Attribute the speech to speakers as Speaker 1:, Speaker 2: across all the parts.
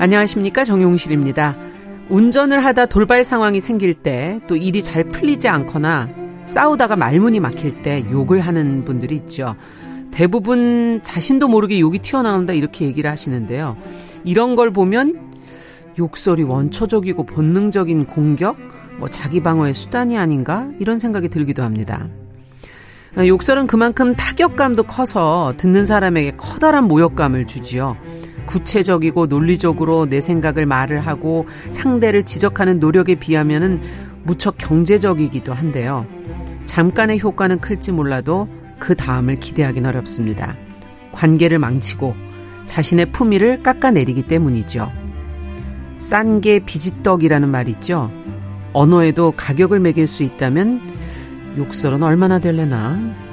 Speaker 1: 안녕하십니까 정용실입니다. 운전을 하다 돌발 상황이 생길 때 또 일이 잘 풀리지 않거나 싸우다가 말문이 막힐 때 욕을 하는 분들이 있죠. 대부분 자신도 모르게 욕이 튀어나온다 이렇게 얘기를 하시는데요. 이런 걸 보면 욕설이 원초적이고 본능적인 공격, 뭐 자기 방어의 수단이 아닌가 이런 생각이 들기도 합니다. 욕설은 그만큼 타격감도 커서 듣는 사람에게 커다란 모욕감을 주지요. 구체적이고 논리적으로 내 생각을 말을 하고 상대를 지적하는 노력에 비하면은 무척 경제적이기도 한데요. 잠깐의 효과는 클지 몰라도 그 다음을 기대하긴 어렵습니다. 관계를 망치고 자신의 품위를 깎아내리기 때문이죠. 싼 게 비지떡이라는 말이 있죠. 언어에도 가격을 매길 수 있다면 욕설은 얼마나 될래나.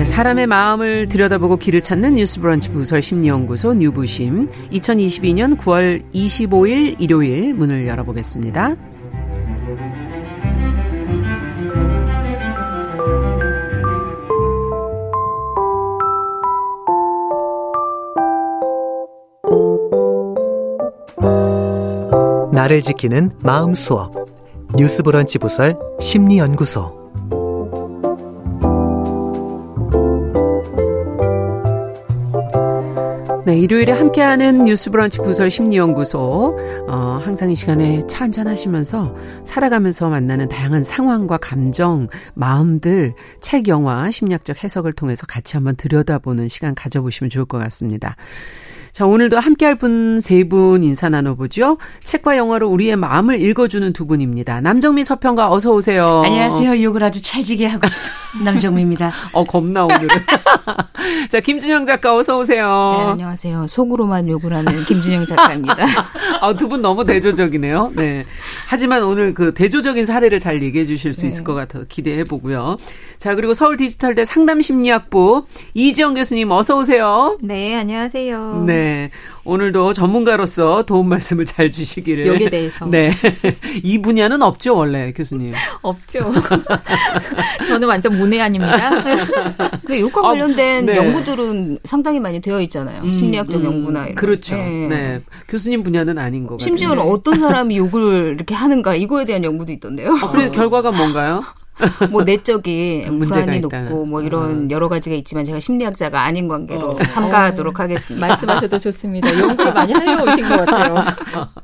Speaker 1: 네, 사람의 마음을 들여다보고 길을 찾는 뉴스브런치 부설 심리연구소 뉴부심. 2022년 9월 25일 일요일 문을 열어보겠습니다.
Speaker 2: 나를 지키는 마음 수업. 뉴스브런치 부설 심리연구소
Speaker 1: 네, 일요일에 함께하는 뉴스브런치 부설 심리연구소. 어, 항상 이 시간에 차 한잔 하시면서 살아가면서 만나는 다양한 상황과 감정, 마음들, 책, 영화, 심리학적 해석을 통해서 같이 한번 들여다보는 시간 가져보시면 좋을 것 같습니다. 자, 오늘도 함께할 분 세 분 인사 나눠보죠. 책과 영화로 우리의 마음을 읽어주는 두 분입니다. 남정미 서평가 어서 오세요.
Speaker 3: 안녕하세요. 욕을 아주 찰지게 하고 싶은 남정미입니다.
Speaker 1: 어, 겁나 오늘은. 자, 김준영 작가 어서 오세요.
Speaker 4: 네, 안녕하세요. 속으로만 욕을 하는 김준영 작가입니다.
Speaker 1: 아, 두 분 너무 대조적이네요. 네. 하지만 오늘 그 대조적인 사례를 잘 얘기해 주실 수 네. 있을 것 같아서 기대해 보고요. 자, 그리고 서울 디지털대 상담심리학부 이지영 교수님 어서 오세요.
Speaker 5: 네, 안녕하세요.
Speaker 1: 네. 네. 오늘도 전문가로서 도움 말씀을 잘 주시기를.
Speaker 5: 여기에 대해서.
Speaker 1: 네. 이 분야는 없죠, 원래, 교수님.
Speaker 5: 없죠. 저는 완전 문외아닙니다.
Speaker 4: 그 욕과 관련된 어, 네. 연구들은 상당히 많이 되어 있잖아요. 음, 심리학적 음, 연구나 이런.
Speaker 1: 그렇죠. 네. 네. 교수님 분야는 아닌 것 같아요.
Speaker 4: 심지어는 어떤 사람이 욕을 이렇게 하는가 이거에 대한 연구도 있던데요.
Speaker 1: 어, 그래 결과가 뭔가요?
Speaker 4: 뭐 내적인 불안이 높고 뭐 이런 어. 여러 가지가 있지만 제가 심리학자가 아닌 관계로 어. 삼가하도록 어. 하겠습니다.
Speaker 5: 말씀하셔도 좋습니다. 연구를 많이 하여 오신 것 같아요.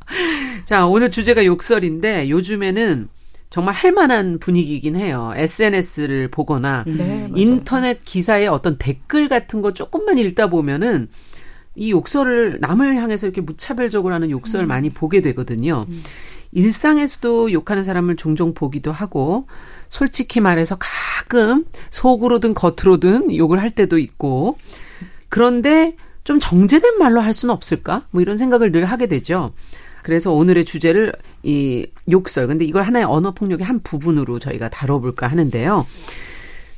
Speaker 1: 자, 오늘 주제가 욕설인데 요즘에는 정말 할 만한 분위기이긴 해요. SNS를 보거나 네, 인터넷 기사에 어떤 댓글 같은 거 조금만 읽다 보면은 이 욕설을 남을 향해서 이렇게 무차별적으로 하는 욕설을 음. 많이 보게 되거든요. 음. 일상에서도 욕하는 사람을 종종 보기도 하고 솔직히 말해서 가끔 속으로든 겉으로든 욕을 할 때도 있고 그런데 좀 정제된 말로 할 수는 없을까? 뭐 이런 생각을 늘 하게 되죠. 그래서 오늘의 주제를 이 욕설. 근데 이걸 하나의 언어 폭력의 한 부분으로 저희가 다뤄볼까 하는데요.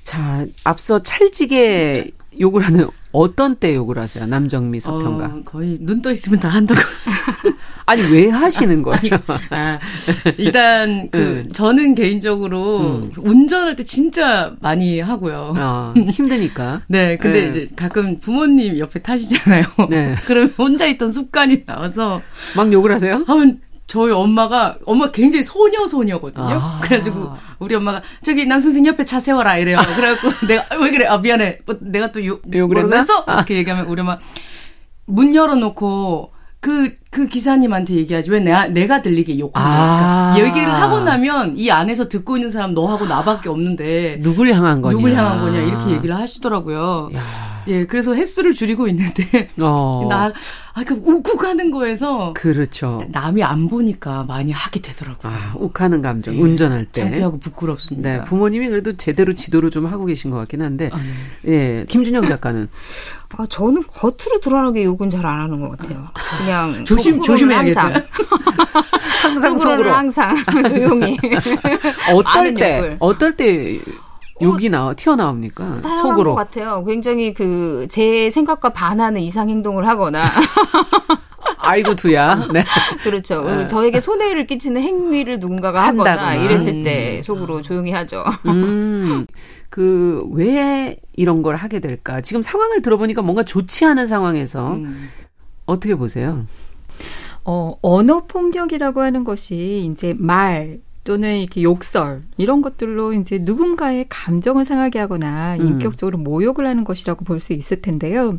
Speaker 1: 자, 앞서 찰지게 욕을 하는 어떤 때 욕을 하세요? 남정미 서평가. 어,
Speaker 3: 거의 눈 떠 있으면 다 한다고.
Speaker 1: 아니 왜 하시는 거예요?
Speaker 3: 아, 일단 그 음. 저는 개인적으로 음. 운전할 때 진짜 많이 하고요.
Speaker 1: 아, 힘드니까.
Speaker 3: 네, 근데 네. 이제 가끔 부모님 옆에 타시잖아요. 네. 그러면 혼자 있던 습관이 나와서
Speaker 1: 막 욕을 하세요?
Speaker 3: 하면 저희 엄마가 엄마 굉장히 소녀 소녀거든요. 아. 그래가지고 우리 엄마가 저기 남 선생 옆에 차 세워라 이래요. 그래갖고 내가 아, 왜 그래? 아 미안해. 뭐, 내가 또 욕, 욕을 했어? 아. 이렇게 얘기하면 우리 엄마 문 열어놓고 그, 그 기사님한테 얘기하지. 왜 내가, 내가 들리게 욕하는 아. 거야. 얘기를 하고 나면 이 안에서 듣고 있는 사람 너하고 나밖에 없는데.
Speaker 1: 누굴 향한 거냐.
Speaker 3: 누굴 향한 거냐. 이렇게 얘기를 하시더라고요. 야. 예, 그래서 횟수를 줄이고 있는데. 어. 나, 아, 그 욱욱하는 거에서.
Speaker 1: 그렇죠.
Speaker 3: 남이 안 보니까 많이 하게 되더라고요.
Speaker 1: 아, 욱하는 감정. 예, 운전할 때.
Speaker 3: 창피하고 부끄럽습니다.
Speaker 1: 네, 부모님이 그래도 제대로 지도를 좀 하고 계신 것 같긴 한데. 아, 네. 예, 김준영 작가는.
Speaker 4: 아, 저는 겉으로 드러나게 욕은 잘 안 하는 것 같아요. 그냥
Speaker 1: 조심 조심해야겠다.
Speaker 4: 항상 항상 속으로 항상 조용히.
Speaker 1: 어떨 때 욕을. 어떨 때 욕이 나와 튀어나옵니까? 속으로.
Speaker 4: 것 같아요. 굉장히 그 제 생각과 반하는 이상 행동을 하거나
Speaker 1: 아이고 두야. 네.
Speaker 4: 그렇죠. 네. 저에게 손해를 끼치는 행위를 누군가가 하거나 한다거나. 이랬을 때 음. 속으로 조용히 하죠. 음.
Speaker 1: 그 왜 이런 걸 하게 될까? 지금 상황을 들어보니까 뭔가 좋지 않은 상황에서 음. 어떻게 보세요?
Speaker 5: 어, 언어 폭력이라고 하는 것이 이제 말 또는 이렇게 욕설 이런 것들로 이제 누군가의 감정을 상하게 하거나 음. 인격적으로 모욕을 하는 것이라고 볼 수 있을 텐데요.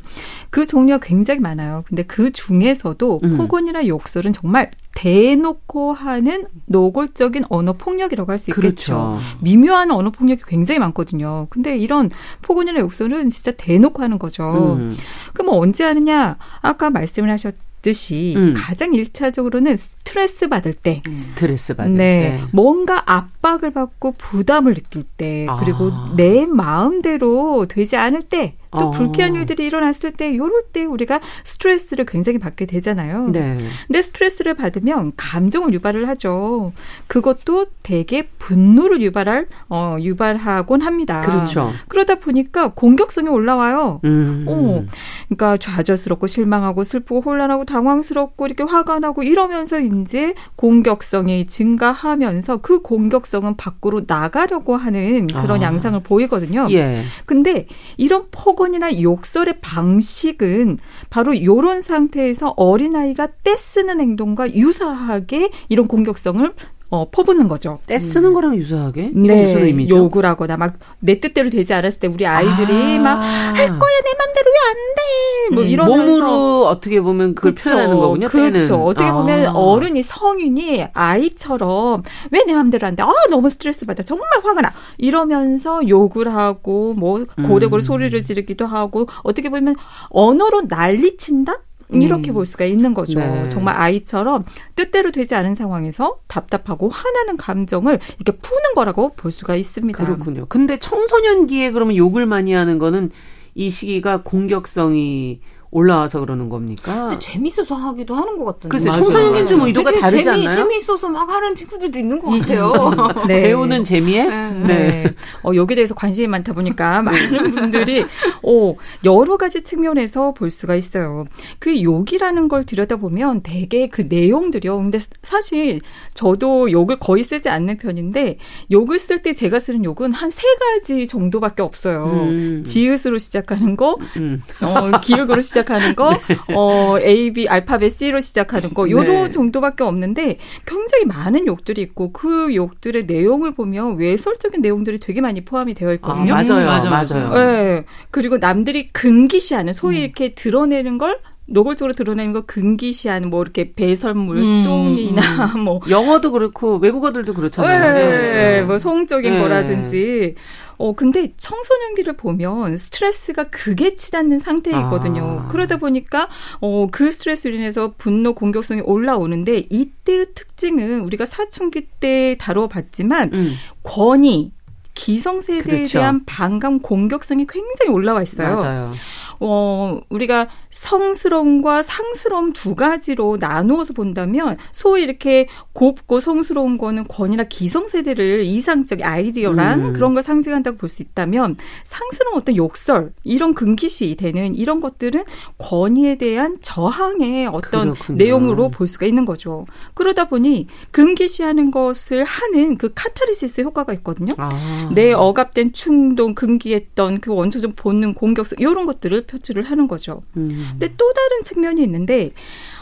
Speaker 5: 그 종류가 굉장히 많아요. 근데 그 중에서도 음. 폭언이나 욕설은 정말 대놓고 하는 노골적인 언어 폭력이라고 할 수 있겠죠. 그렇죠. 미묘한 언어 폭력이 굉장히 많거든요. 근데 이런 폭언이나 욕설은 진짜 대놓고 하는 거죠. 음. 그럼 언제 하느냐? 아까 말씀을 하셨 듯이 음. 가장 일차적으로는 스트레스 받을 때,
Speaker 1: 음. 스트레스 받을
Speaker 5: 네,
Speaker 1: 때,
Speaker 5: 뭔가 압박을 받고 부담을 느낄 때, 그리고 아. 내 마음대로 되지 않을 때, 또 어. 불쾌한 일들이 일어났을 때 요럴 때 우리가 스트레스를 굉장히 받게 되잖아요. 네. 근데 스트레스를 받으면 감정을 유발을 하죠. 그것도 대개 분노를 유발할 어 유발하곤 합니다.
Speaker 1: 그렇죠.
Speaker 5: 그러다 보니까 공격성이 올라와요. 음. 어. 그러니까 좌절스럽고 실망하고 슬프고 혼란하고 당황스럽고 이렇게 화가 나고 이러면서 이제 공격성이 증가하면서 그 공격성은 밖으로 나가려고 하는 그런 아. 양상을 보이거든요. 예. 근데 이런 폭 폭언이나 욕설의 방식은 바로 요런 상태에서 어린아이가 떼쓰는 행동과 유사하게 이런 공격성을 어, 퍼붓는 거죠.
Speaker 1: 떼쓰는 음. 거랑 유사하게?
Speaker 5: 네. 무슨 의미죠? 욕을 하거나 막 내 뜻대로 되지 않았을 때 우리 아이들이 아. 막할 거야 내 맘대로 왜 안 돼? 뭐 음. 이러면서
Speaker 1: 몸으로 어떻게 보면 그걸 그쵸. 표현하는 거군요.
Speaker 5: 그렇죠. 때는. 어떻게 아. 보면 어른이 성인이 아이처럼 왜 내 맘대로 안 돼? 아 너무 스트레스 받아. 정말 화가 나. 이러면서 욕을 하고 뭐 고래고래 음. 소리를 지르기도 하고 어떻게 보면 언어로 난리친다? 이렇게 음. 볼 수가 있는 거죠. 네. 정말 아이처럼 뜻대로 되지 않은 상황에서 답답하고 화나는 감정을 이렇게 푸는 거라고 볼 수가 있습니다.
Speaker 1: 그렇군요. 근데 청소년기에 그러면 욕을 많이 하는 거는 이 시기가 공격성이 올라와서 그러는 겁니까?
Speaker 4: 근데 재밌어서 하기도 하는 것 같은데.
Speaker 1: 글쎄, 청소년기는 좀 의도가 다르지
Speaker 4: 재미,
Speaker 1: 않나요?
Speaker 4: 재미있어서 막 하는 친구들도 있는 것 같아요.
Speaker 1: 네. 배우는 재미에? 네.
Speaker 5: 네. 어, 여기에 대해서 관심이 많다 보니까 많은 분들이 어, 여러 가지 측면에서 볼 수가 있어요. 그 욕이라는 걸 들여다보면 대개 그 내용들이요. 근데 사실 저도 욕을 거의 쓰지 않는 편인데 욕을 쓸 때 제가 쓰는 욕은 한 세 가지 정도밖에 없어요. 음. 지읒으로 시작하는 거, 음. 어, 기역으로 시작 시작하는 거, 네. 어, A, B, 알파벳 C로 시작하는 거, 요런 네. 정도밖에 없는데 굉장히 많은 욕들이 있고 그 욕들의 내용을 보면 외설적인 내용들이 되게 많이 포함이 되어 있거든요.
Speaker 1: 아, 맞아요. 맞아요. 맞아요.
Speaker 5: 네. 그리고 남들이 금기시하는 소위 음. 이렇게 드러내는 걸 노골적으로 드러내는 거 금기시하는 뭐 이렇게 배설물, 음, 똥이나 음. 뭐
Speaker 1: 영어도 그렇고 외국어들도 그렇잖아요.
Speaker 5: 네, 네. 뭐 성적인 네. 거라든지 어, 근데 청소년기를 보면 스트레스가 극에 치닫는 상태이거든요. 아. 그러다 보니까, 어, 그 스트레스로 인해서 분노, 공격성이 올라오는데, 이때의 특징은 우리가 사춘기 때 다뤄봤지만, 음. 권위, 기성세대에 그렇죠. 대한 반감, 공격성이 굉장히 올라와 있어요.
Speaker 1: 맞아요.
Speaker 5: 어, 우리가 성스러움과 상스러움 두 가지로 나누어서 본다면 소위 이렇게 곱고 성스러운 거는 권이나 기성세대를 이상적 아이디어란 음. 그런 걸 상징한다고 볼 수 있다면 상스러운 어떤 욕설 이런 금기시 되는 이런 것들은 권위에 대한 저항의 어떤 그렇군요. 내용으로 볼 수가 있는 거죠. 그러다 보니 금기시하는 것을 하는 그 카타르시스 효과가 있거든요. 아. 내 억압된 충동, 금기했던 그 원초적 본능, 공격성 이런 것들을 표출을 하는 거죠. 음. 근데 또 다른 측면이 있는데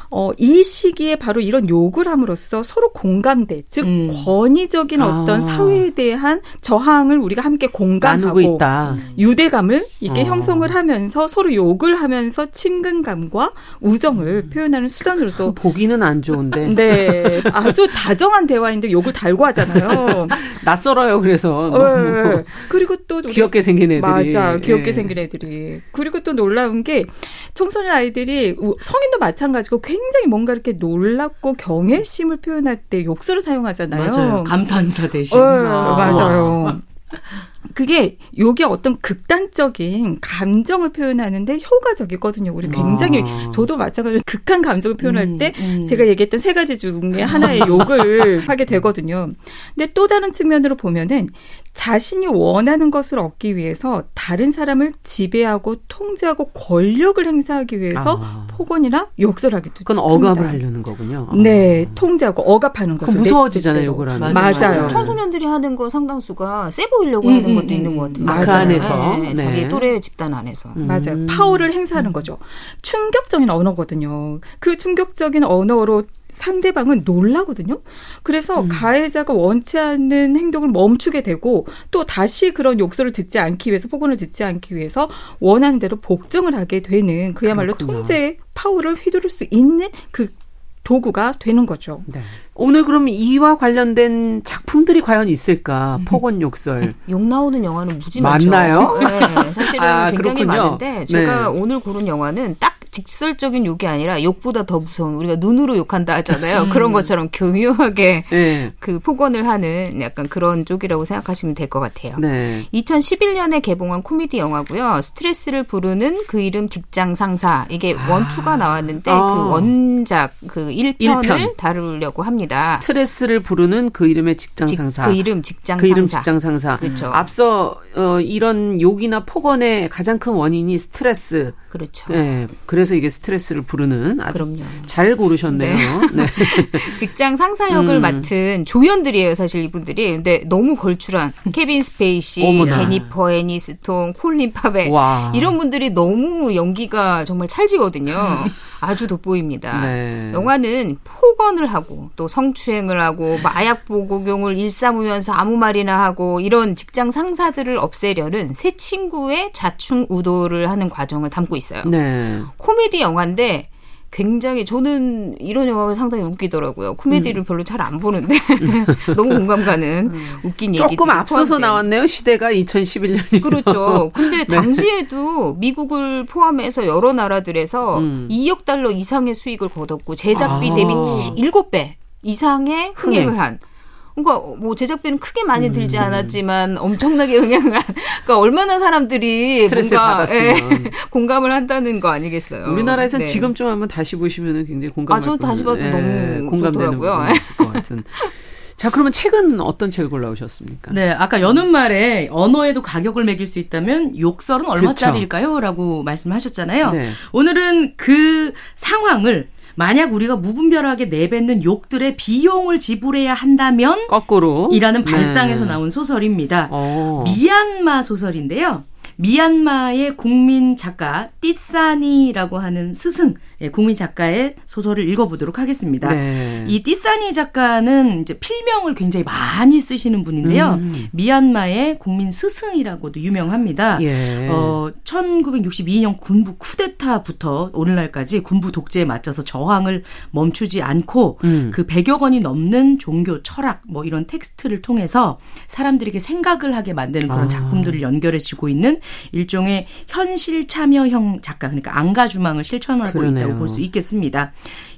Speaker 5: 어, 이 시기에 바로 이런 욕을 함으로써 서로 공감대, 즉 음. 권위적인 어떤 아. 사회에 대한 저항을 우리가 함께 공감하고 유대감을 이렇게 어. 형성을 하면서 서로 욕을 하면서 친근감과 우정을 음. 표현하는 수단으로서
Speaker 1: 보기는 안 좋은데.
Speaker 5: 네, 아주 다정한 대화인데 욕을 달고 하잖아요.
Speaker 1: 낯설어요. 그래서
Speaker 5: 네. 그리고 또
Speaker 1: 귀엽게 생긴 애들이
Speaker 5: 맞아, 귀엽게 네. 생긴 애들이 그리고 또 놀라운 게 청소년 아이들이 성인도 마찬가지고 굉장히 뭔가 이렇게 놀랍고 경외심을 표현할 때 욕설을 사용하잖아요.
Speaker 1: 맞아요. 감탄사 대신. 어,
Speaker 5: 맞아요. 그게 요게 어떤 극단적인 감정을 표현하는데 효과적이거든요. 우리 굉장히 아. 저도 마찬가지로 극한 감정을 표현할 음, 때 음. 제가 얘기했던 세 가지 중에 하나의 욕을 하게 되거든요. 근데 또 다른 측면으로 보면은 자신이 원하는 것을 얻기 위해서 다른 사람을 지배하고 통제하고 권력을 행사하기 위해서 아. 폭언이나 욕설 하기도
Speaker 1: 그건 억압을 하려는 거군요.
Speaker 5: 네, 아. 통제하고 억압하는 거죠.
Speaker 1: 무서워지잖아요, 욕을 하면.
Speaker 5: 맞아요. 맞아요.
Speaker 4: 청소년들이 하는 거 상당수가 세 보이려고 음, 하는 것도 음, 있는 것 같아요.
Speaker 1: 아, 그 안에서
Speaker 4: 네, 네. 자기 또래 집단 안에서.
Speaker 5: 음. 맞아요. 파워를 행사하는 거죠. 충격적인 언어거든요. 그 충격적인 언어로 상대방은 놀라거든요. 그래서 음. 가해자가 원치 않는 행동을 멈추게 되고 또 다시 그런 욕설을 듣지 않기 위해서 폭언을 듣지 않기 위해서 원하는 대로 복종을 하게 되는 그야말로 그렇군요. 통제의 파워를 휘두를 수 있는 그 도구가 되는 거죠. 네.
Speaker 1: 오늘 그럼 이와 관련된 작품들이 과연 있을까? 음. 폭언 욕설.
Speaker 4: 욕 나오는 영화는 무지
Speaker 1: 많죠. 맞나요?
Speaker 4: 네, 사실은 아, 굉장히 그렇군요. 많은데 제가 네. 오늘 고른 영화는 딱 직설적인 욕이 아니라 욕보다 더 무서운 우리가 눈으로 욕한다 하잖아요. 음. 그런 것처럼 교묘하게 네. 그 폭언을 하는 약간 그런 쪽이라고 생각하시면 될 것 같아요. 네. 2011년에 개봉한 코미디 영화고요. 스트레스를 부르는 그 이름 직장 상사 이게 아. 원투가 나왔는데 아. 그 원작 그 1편을 1편. 다루려고 합니다.
Speaker 1: 스트레스를 부르는 그 이름의 직장 상사.
Speaker 4: 그 이름 직장
Speaker 1: 그 상사. 이름 직장 상사. 그렇죠. 앞서 어, 이런 욕이나 폭언의 가장 큰 원인이 스트레스.
Speaker 4: 그렇죠.
Speaker 1: 네. 그래서 이게 스트레스를 부르는 아주 그럼요. 잘 고르셨네요. 네. 네.
Speaker 4: 직장 상사 역을 음. 맡은 조연들이에요, 사실 이분들이. 근데 너무 걸출한 케빈 스페이시, 어머나. 제니퍼 애니스톤, 콜린 파렐 이런 분들이 너무 연기가 정말 찰지거든요. 아주 돋보입니다. 네. 영화는 폭언을 하고 또 성추행을 하고 마약 복용을 일삼으면서 아무 말이나 하고 이런 직장 상사들을 없애려는 세 친구의 좌충우돌을 하는 과정을 담고 있어요. 네. 코미디 영화인데 굉장히 저는 이런 영화가 상당히 웃기더라고요. 코미디를 음. 별로 잘 안 보는데 너무 공감 가는 음. 웃긴 얘기
Speaker 1: 조금 앞서서 포함된. 나왔네요. 시대가 2011년이
Speaker 4: 그렇죠. 근데 네. 당시에도 미국을 포함해서 여러 나라들에서 음. 2억 달러 이상의 수익을 거뒀고 제작비 아. 대비 7배 이상의 흥행을 한 그러니까 뭐 제작비는 크게 많이 들지 음. 않았지만 엄청나게 영향을 그러니까 얼마나 사람들이
Speaker 1: 스트레스를 뭔가, 받았으면 예,
Speaker 4: 공감을 한다는 거 아니겠어요.
Speaker 1: 우리나라에선 네. 지금쯤 한번 다시 보시면은 굉장히 공감할
Speaker 4: 아, 저 다시 봐도 예, 너무 공감되는 부분이
Speaker 1: 있을 것 같은. 자, 그러면 책은 어떤 책을 골라오셨습니까?
Speaker 3: 네, 아까 여는 말에 언어에도 가격을 매길 수 있다면 욕설은 얼마짜리일까요? 라고 말씀하셨잖아요. 네. 오늘은 그 상황을 만약 우리가 무분별하게 내뱉는 욕들의 비용을 지불해야 한다면
Speaker 1: 거꾸로
Speaker 3: 이라는 발상에서 네. 나온 소설입니다. 오. 어. 미얀마 소설인데요. 미얀마의 국민 작가 띠사니라고 하는 스승 예, 국민 작가의 소설을 읽어보도록 하겠습니다. 네. 이 띠사니 작가는 이제 필명을 굉장히 많이 쓰시는 분인데요. 음. 미얀마의 국민 스승이라고도 유명합니다. 예. 어, 1962년 군부 쿠데타부터 오늘날까지 군부 독재에 맞춰서 저항을 멈추지 않고 음. 그 100여 권이 넘는 종교 철학 뭐 이런 텍스트를 통해서 사람들에게 생각을 하게 만드는 그런 아. 작품들을 연결해 주고 있는 일종의 현실 참여형 작가 그러니까 안가 주망을 실천하고 그러 있다고 볼 수 있겠습니다.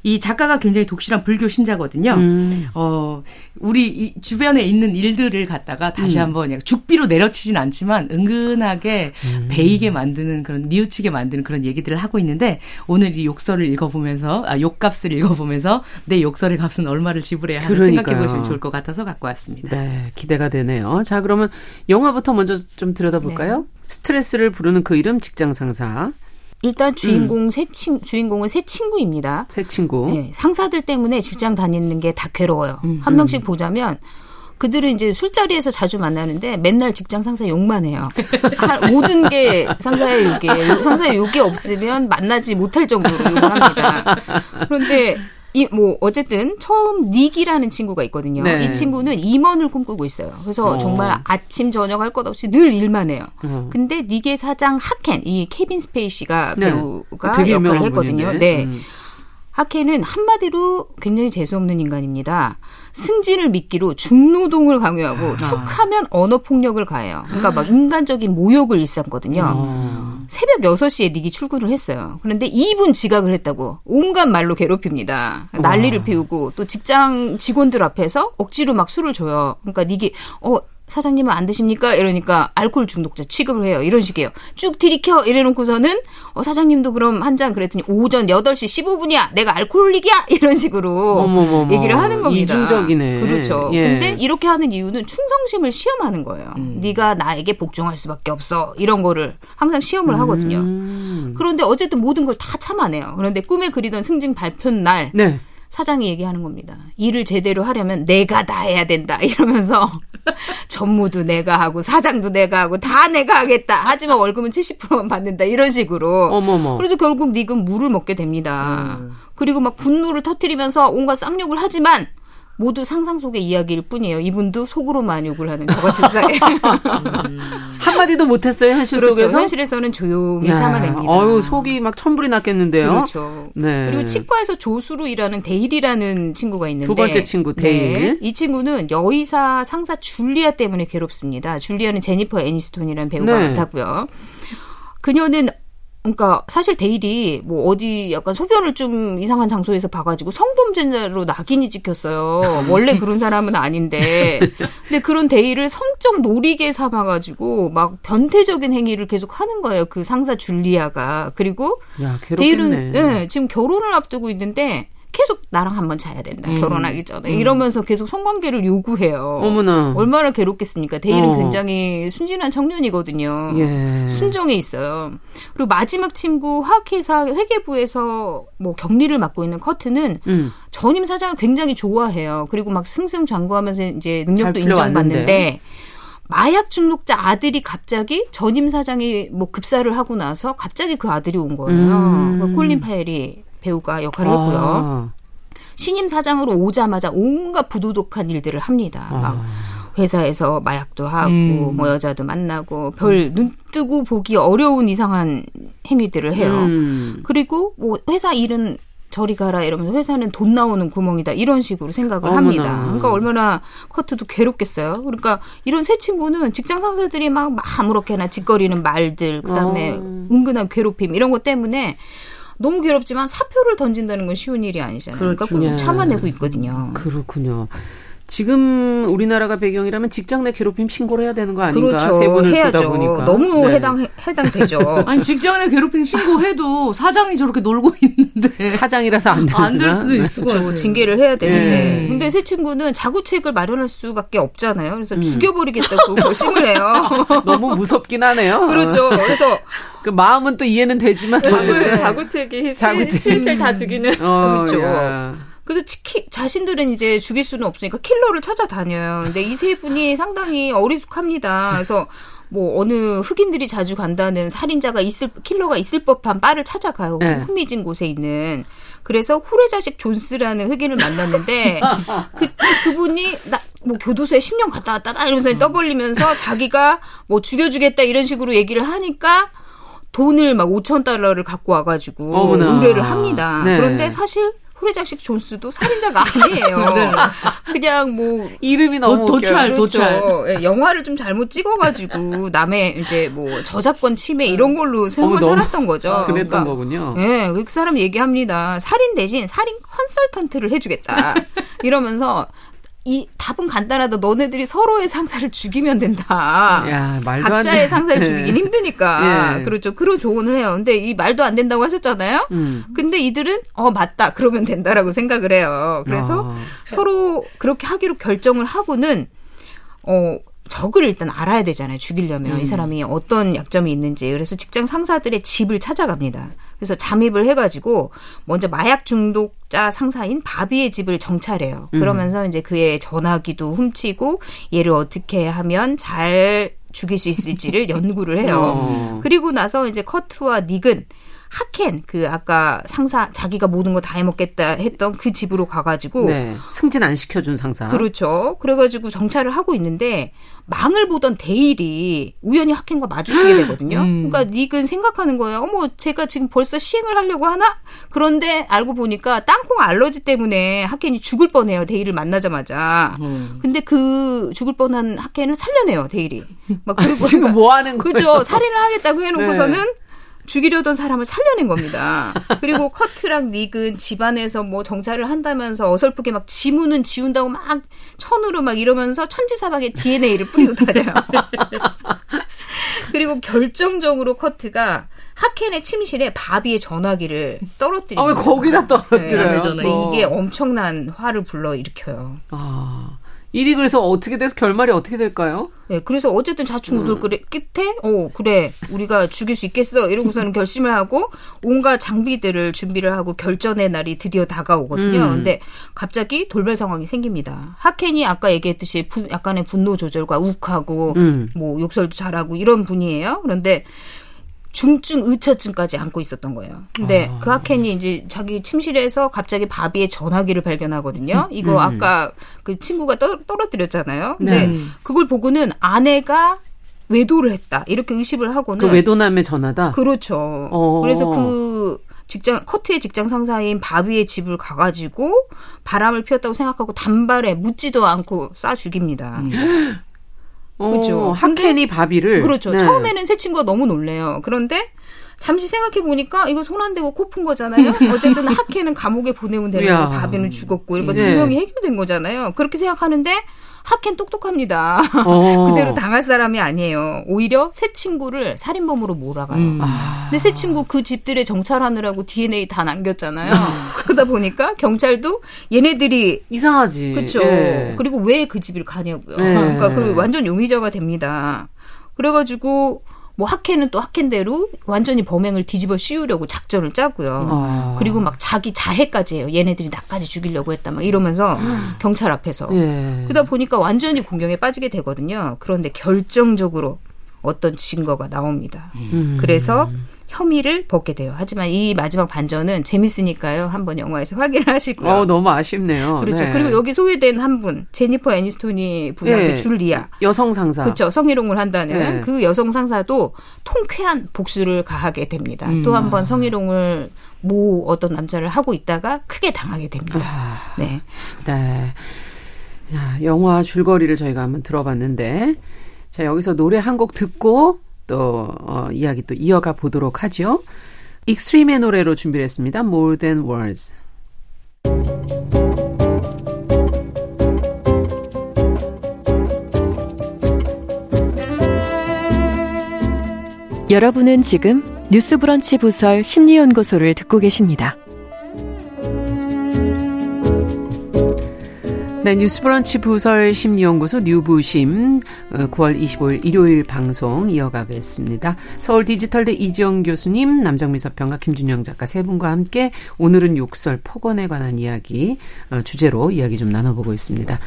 Speaker 3: 이 작가가 굉장히 독실한 불교 신자거든요. 음. 어, 우리 주변에 있는 일들을 갖다가 다시 음. 한번 죽비로 내려치진 않지만 은근하게 음. 베이게 만드는 그런 뉘우치게 만드는 그런 얘기들을 하고 있는데 오늘 이 욕설을 읽어보면서 아, 욕값을 읽어보면서 내 욕설의 값은 얼마를 지불해야 하는지 생각해 보시면 좋을 것 같아서 갖고 왔습니다.
Speaker 1: 네, 기대가 되네요. 자, 그러면 영화부터 먼저 좀 들여다볼까요? 네. 스트레스를 부르는 그 이름 직장 상사.
Speaker 4: 일단 주인공 음. 새 친, 주인공은 새 친구입니다.
Speaker 1: 새 친구. 네,
Speaker 4: 상사들 때문에 직장 다니는 게 다 괴로워요. 음. 한 명씩 보자면 그들은 이제 술자리에서 자주 만나는데 맨날 직장 상사 욕만 해요. 모든 게 상사의 욕이에요. 상사의 욕이 없으면 만나지 못할 정도로 욕을 합니다. 그런데 이 뭐 어쨌든 처음 닉이라는 친구가 있거든요. 네. 이 친구는 임원을 꿈꾸고 있어요. 그래서 어. 정말 아침 저녁 할 것 없이 늘 일만 해요. 어. 근데 닉의 사장 하켄 이 케빈 스페이시가 네. 배우가 역할을 했거든요. 분인데. 네. 음. 하켄은 한마디로 굉장히 재수없는 인간입니다. 승진을 미끼로 중노동을 강요하고 아. 툭하면 언어 폭력을 가해요. 그러니까 막 인간적인 모욕을 일삼거든요. 아. 새벽 6시에 닉이 출근을 했어요. 그런데 2분 지각을 했다고 온갖 말로 괴롭힙니다. 난리를 피우고 또 직장 직원들 앞에서 억지로 막 술을 줘요. 그러니까 닉이 어 사장님은 안 드십니까? 이러니까 알코올 중독자 취급을 해요. 이런 식이에요. 쭉 들이켜 이래놓고서는 어, 사장님도 그럼 한 잔 그랬더니 오전 8시 15분이야. 내가 알코올릭이야. 이런 식으로
Speaker 1: 어머머머.
Speaker 4: 얘기를 하는 겁니다.
Speaker 1: 이중적이네.
Speaker 4: 그렇죠.
Speaker 1: 예.
Speaker 4: 근데 이렇게 하는 이유는 충성심을 시험하는 거예요.
Speaker 1: 음.
Speaker 4: 네가 나에게 복종할 수밖에 없어. 이런 거를 항상 시험을 하거든요.
Speaker 1: 음.
Speaker 4: 그런데 어쨌든 모든 걸 다 참아내요. 그런데 꿈에 그리던 승진 발표 날
Speaker 1: 네.
Speaker 4: 사장이 얘기하는 겁니다. 일을 제대로 하려면 내가 다 해야 된다. 이러면서 전무도 내가 하고 사장도 내가 하고 다 내가 하겠다. 하지만 월급은 70%만 받는다. 이런 식으로.
Speaker 1: 어머머.
Speaker 4: 그래서 결국 닉은 물을 먹게 됩니다. 그리고 막 분노를 터트리면서 온갖 쌍욕을 하지만 모두 상상 속의 이야기일 뿐이에요. 이분도 속으로만 욕을 하는 저 같은 사람.
Speaker 1: 한마디도 못했어요, 현실
Speaker 4: 그렇죠.
Speaker 1: 속에서?
Speaker 4: 현실에서는 조용히
Speaker 1: 야,
Speaker 4: 참아냅니다.
Speaker 1: 어유 속이 막 천불이 났겠는데요.
Speaker 4: 그렇죠.
Speaker 1: 네.
Speaker 4: 그리고 치과에서 조수로 일하는 데일이라는 친구가 있는데
Speaker 1: 두 번째 친구, 데일.
Speaker 4: 네, 이 친구는 여의사 상사 줄리아 때문에 괴롭습니다. 줄리아는 제니퍼 애니스톤이라는 배우가
Speaker 1: 네.
Speaker 4: 맡았고요. 그녀는 그러니까 사실 데일이 뭐 어디 약간 소변을 좀 이상한 장소에서 봐가지고 성범죄자로 낙인이 찍혔어요. 원래 그런 사람은 아닌데, 근데 그런 데일을 성적 노리개 삼아가지고 막 변태적인 행위를 계속 하는 거예요. 그 상사 줄리아가 그리고
Speaker 1: 야,
Speaker 4: 데일은
Speaker 1: 괴롭겠네.
Speaker 4: 예, 지금 결혼을 앞두고 있는데 계속 나랑 한번 자야 된다.
Speaker 1: 음.
Speaker 4: 결혼하기 전에 이러면서 계속 성관계를 요구해요.
Speaker 1: 어머나.
Speaker 4: 얼마나 괴롭겠습니까? 데일은
Speaker 1: 어.
Speaker 4: 굉장히 순진한 청년이거든요.
Speaker 1: 예.
Speaker 4: 순정에 있어요. 그리고 마지막 친구 화학회사 회계부에서 뭐 격리를 맡고 있는 커트는
Speaker 1: 음.
Speaker 4: 전임 사장을 굉장히 좋아해요. 그리고 막 승승장구하면서 이제 능력도. 인정받는데 마약 중독자 아들이 갑자기 전임 사장이 뭐 급사를 하고 나서 갑자기 그 아들이 온 거예요.
Speaker 1: 음.
Speaker 4: 그 콜린 파엘이 배우가 역할을 했고요.
Speaker 1: 아.
Speaker 4: 신임 사장으로 오자마자 온갖 부도덕한 일들을 합니다. 막
Speaker 1: 아.
Speaker 4: 회사에서 마약도 하고
Speaker 3: 음.
Speaker 4: 뭐 여자도 만나고 별 눈 뜨고 보기 어려운 이상한 행위들을 해요.
Speaker 1: 음.
Speaker 4: 그리고 뭐 회사 일은 저리 가라 이러면서 회사는 돈 나오는 구멍이다 이런 식으로 생각을
Speaker 1: 어머나.
Speaker 4: 합니다. 그러니까 얼마나 커트도 괴롭겠어요. 그러니까 이런 세 친구는 직장 상사들이 막, 막 아무렇게나 짓거리는 말들 그다음에
Speaker 1: 어.
Speaker 4: 은근한 괴롭힘 이런 것 때문에 너무 괴롭지만 사표를 던진다는 건 쉬운 일이 아니잖아요. 그러니까 꾹
Speaker 1: 그렇군요.
Speaker 4: 참아내고 있거든요.
Speaker 1: 그렇군요. 지금 우리나라가 배경이라면 직장 내 괴롭힘 신고를 해야 되는 거 아닌가?
Speaker 4: 그렇죠.
Speaker 1: 세 분을
Speaker 4: 해야죠.
Speaker 1: 보다 보니까.
Speaker 4: 너무
Speaker 1: 네.
Speaker 4: 해당 해당되죠.
Speaker 3: 아니 직장 내 괴롭힘 신고해도 사장이 저렇게 놀고 있는데
Speaker 1: 사장이라서 안 되나?
Speaker 3: 안될 수도 있을
Speaker 4: 것저
Speaker 3: 같아요.
Speaker 4: 징계를 해야 되는데.
Speaker 1: 예.
Speaker 4: 근데 새 친구는 자구책을 마련할 수밖에 없잖아요. 그래서
Speaker 1: 음.
Speaker 4: 죽여버리겠다고 결심을 해요.
Speaker 1: 너무 무섭긴 하네요.
Speaker 4: 그렇죠. 그래서
Speaker 1: 그 마음은 또 이해는 되지만
Speaker 5: 자구,
Speaker 1: 어쨌든
Speaker 5: 자구책이
Speaker 1: 자구책.
Speaker 5: 다 죽이는.
Speaker 1: 어,
Speaker 4: 그렇죠.
Speaker 1: 야.
Speaker 4: 그래서 치키, 자신들은 이제 죽일 수는 없으니까 킬러를 찾아다녀요. 근데 이 세 분이 상당히 어리숙합니다. 그래서 뭐 어느 흑인들이 자주 간다는 살인자가 있을 킬러가 있을 법한 바를 찾아가요.
Speaker 1: 네.
Speaker 4: 흥미진 곳에 있는. 그래서 후레 자식 존스라는 흑인을 만났는데 그 그분이 나 뭐 교도소에 10년 갔다 왔다가 이러면서 떠벌리면서 자기가 뭐 죽여주겠다 이런 식으로 얘기를 하니까 돈을 막 5천 달러를 갖고 와가지고
Speaker 1: 어머나.
Speaker 4: 의뢰를 합니다.
Speaker 1: 네.
Speaker 4: 그런데 사실 후레자식 존스도 살인자가 아니에요. 그냥 뭐
Speaker 1: 이름이 너무
Speaker 3: 도-. 도찰, 도찰.
Speaker 4: 예, 영화를 좀 잘못 찍어가지고 남의 이제 뭐 저작권 침해 이런 걸로 소용을 살았던 거죠.
Speaker 1: 아, 그랬던
Speaker 4: 그러니까
Speaker 1: 거군요.
Speaker 4: 예, 그 사람 얘기합니다. 살인 대신 살인 컨설턴트를 해주겠다. 이러면서 이 답은 간단하다. 너네들이 서로의 상사를 죽이면 된다.
Speaker 1: 야, 말도 안
Speaker 4: 각자의
Speaker 1: 돼.
Speaker 4: 상사를 죽이긴 힘드니까.
Speaker 1: 예.
Speaker 4: 그렇죠. 그런 조언을 해요. 근데 이 말도 안 된다고 하셨잖아요.
Speaker 1: 음.
Speaker 4: 근데 이들은 어 맞다. 그러면 된다라고 생각을 해요. 그래서
Speaker 1: 아.
Speaker 4: 서로 그렇게 하기로 결정을 하고는 어 적을 일단 알아야 되잖아요. 죽이려면
Speaker 1: 음.
Speaker 4: 이 사람이 어떤 약점이 있는지. 그래서 직장 상사들의 집을 찾아갑니다. 그래서 잠입을 해가지고 먼저 마약 중독자 상사인 바비의 집을 정찰해요.
Speaker 1: 음.
Speaker 4: 그러면서 이제 그의 전화기도 훔치고 얘를 어떻게 하면 잘 죽일 수 있을지를 연구를 해요.
Speaker 1: 어.
Speaker 4: 그리고 나서 이제 커트와 닉은 하켄 그 아까 상사 자기가 모든 거 다 해먹겠다 했던 그 집으로 가가지고
Speaker 1: 네. 승진 안 시켜준 상사.
Speaker 4: 그렇죠. 그래가지고 정찰을 하고 있는데 망을 보던 데일이 우연히 하켄과 마주치게 되거든요.
Speaker 3: 음.
Speaker 4: 그러니까 닉은 생각하는 거예요. 어머, 제가 지금 벌써 시행을 하려고 하나? 그런데 알고 보니까 땅콩 알러지 때문에 하켄이 죽을 뻔해요. 데일을 만나자마자.
Speaker 3: 음.
Speaker 4: 근데 그 죽을 뻔한 하켄을 살려내요. 데일이. 막 그리고
Speaker 1: 지금 뭐 하는 거예요?
Speaker 4: 그죠. 살인을 하겠다고 해놓고서는 죽이려던 사람을 살려낸 겁니다. 그리고 커트랑 닉은 집안에서 뭐 정찰을 한다면서 어설프게 막 지문은 지운다고 막 천으로 막 이러면서 천지사방에 DNA를 뿌리고 다녀요. 그리고 결정적으로 커트가 하켄의 침실에 바비의 전화기를 떨어뜨리고.
Speaker 1: 아, 왜 거기다 떨어뜨려요?
Speaker 4: 네, 이게 엄청난 화를 불러 일으켜요.
Speaker 1: 아. 일이 그래서 어떻게 돼서 결말이 어떻게 될까요?
Speaker 4: 네, 그래서 어쨌든 자충우돌 음. 끝에, 어, 그래, 우리가 죽일 수 있겠어. 이러고서는 결심을 하고, 온갖 장비들을 준비를 하고 결전의 날이 드디어 다가오거든요. 음. 근데 갑자기 돌발 상황이 생깁니다. 하켄이 아까 얘기했듯이 부, 약간의 분노 조절과 욱하고, 음. 뭐, 욕설도 잘하고 이런 분이에요. 그런데 중증 의처증까지 안고 있었던 거예요. 근데 아. 그 하켄이 이제 자기 침실에서 갑자기 바비의 전화기를 발견하거든요. 음. 이거 음. 아까 그 친구가 떠, 떨어뜨렸잖아요. 근데 네. 그걸 보고는 아내가 외도를 했다 이렇게 의심을 하고는
Speaker 1: 그 외도남의 전화다.
Speaker 4: 그렇죠. 어. 그래서 그 직장 커트의 직장 상사인 바비의 집을 가가지고 바람을 피웠다고 생각하고 단발에 묻지도 않고 쏴 죽입니다. 음.
Speaker 1: 그렇죠. 하켄이 바비를
Speaker 4: 그렇죠. 네. 처음에는 새 친구가 너무 놀래요. 그런데 잠시 생각해 보니까 이거 손안 대고 코 푼 거잖아요. 어쨌든 하켄은 감옥에 보내면 되는 거, 바비는 죽었고 이런 거두 네. 명이 해결된 거잖아요. 그렇게 생각하는데 하켄 똑똑합니다. 어. 그대로 당할 사람이 아니에요. 오히려 새 친구를 살인범으로 몰아가요. 음. 아. 근데 새 친구 그 집들에 정찰하느라고 DNA 다 남겼잖아요. 그러다 보니까 경찰도 얘네들이
Speaker 1: 이상하지.
Speaker 4: 그렇죠. 예. 그리고 왜 그 집을 가냐고요. 예. 그러니까 그 완전 용의자가 됩니다. 그래가지고 뭐 학회는 또 학회대로 완전히 범행을 뒤집어 씌우려고 작전을 짜고요. 아. 그리고 막 자기 자해까지 해요. 얘네들이 나까지 죽이려고 했다. 막 이러면서 경찰 앞에서. 예. 그러다 보니까 완전히 공경에 빠지게 되거든요. 그런데 결정적으로 어떤 증거가 나옵니다. 음. 그래서 혐의를 벗게 돼요. 하지만 이 마지막 반전은 재밌으니까요. 한번 영화에서 확인을 하시고요.
Speaker 1: 어, 너무 아쉽네요.
Speaker 4: 그렇죠.
Speaker 1: 네.
Speaker 4: 그리고 여기 소외된 한 분, 제니퍼 애니스톤이 부여한 네. 그 줄리아.
Speaker 1: 여성 상사.
Speaker 4: 그렇죠. 성희롱을 한다는 네. 그 여성 상사도 통쾌한 복수를 가하게 됩니다. 음. 또 한 번 성희롱을 모 어떤 남자를 하고 있다가 크게 당하게 됩니다. 아. 네.
Speaker 1: 네. 자, 영화 줄거리를 저희가 한번 들어봤는데 자, 여기서 노래 한 곡 듣고 또 어, 이야기 또 이어가 보도록 하죠. 익스트림의 노래로 준비를 했습니다. More Than Words.
Speaker 6: 여러분은 지금 뉴스브런치 부설 심리연구소를 듣고 계십니다.
Speaker 1: 네, 뉴스브런치 부설 심리연구소 뉴부심 9월 어, 25일 일요일 방송 이어가겠습니다. 서울 디지털대 이지영 교수님, 남정미 서평가 김준영 작가 세 분과 함께 오늘은 욕설 폭언에 관한 이야기 어, 주제로 이야기 좀 나눠보고 있습니다.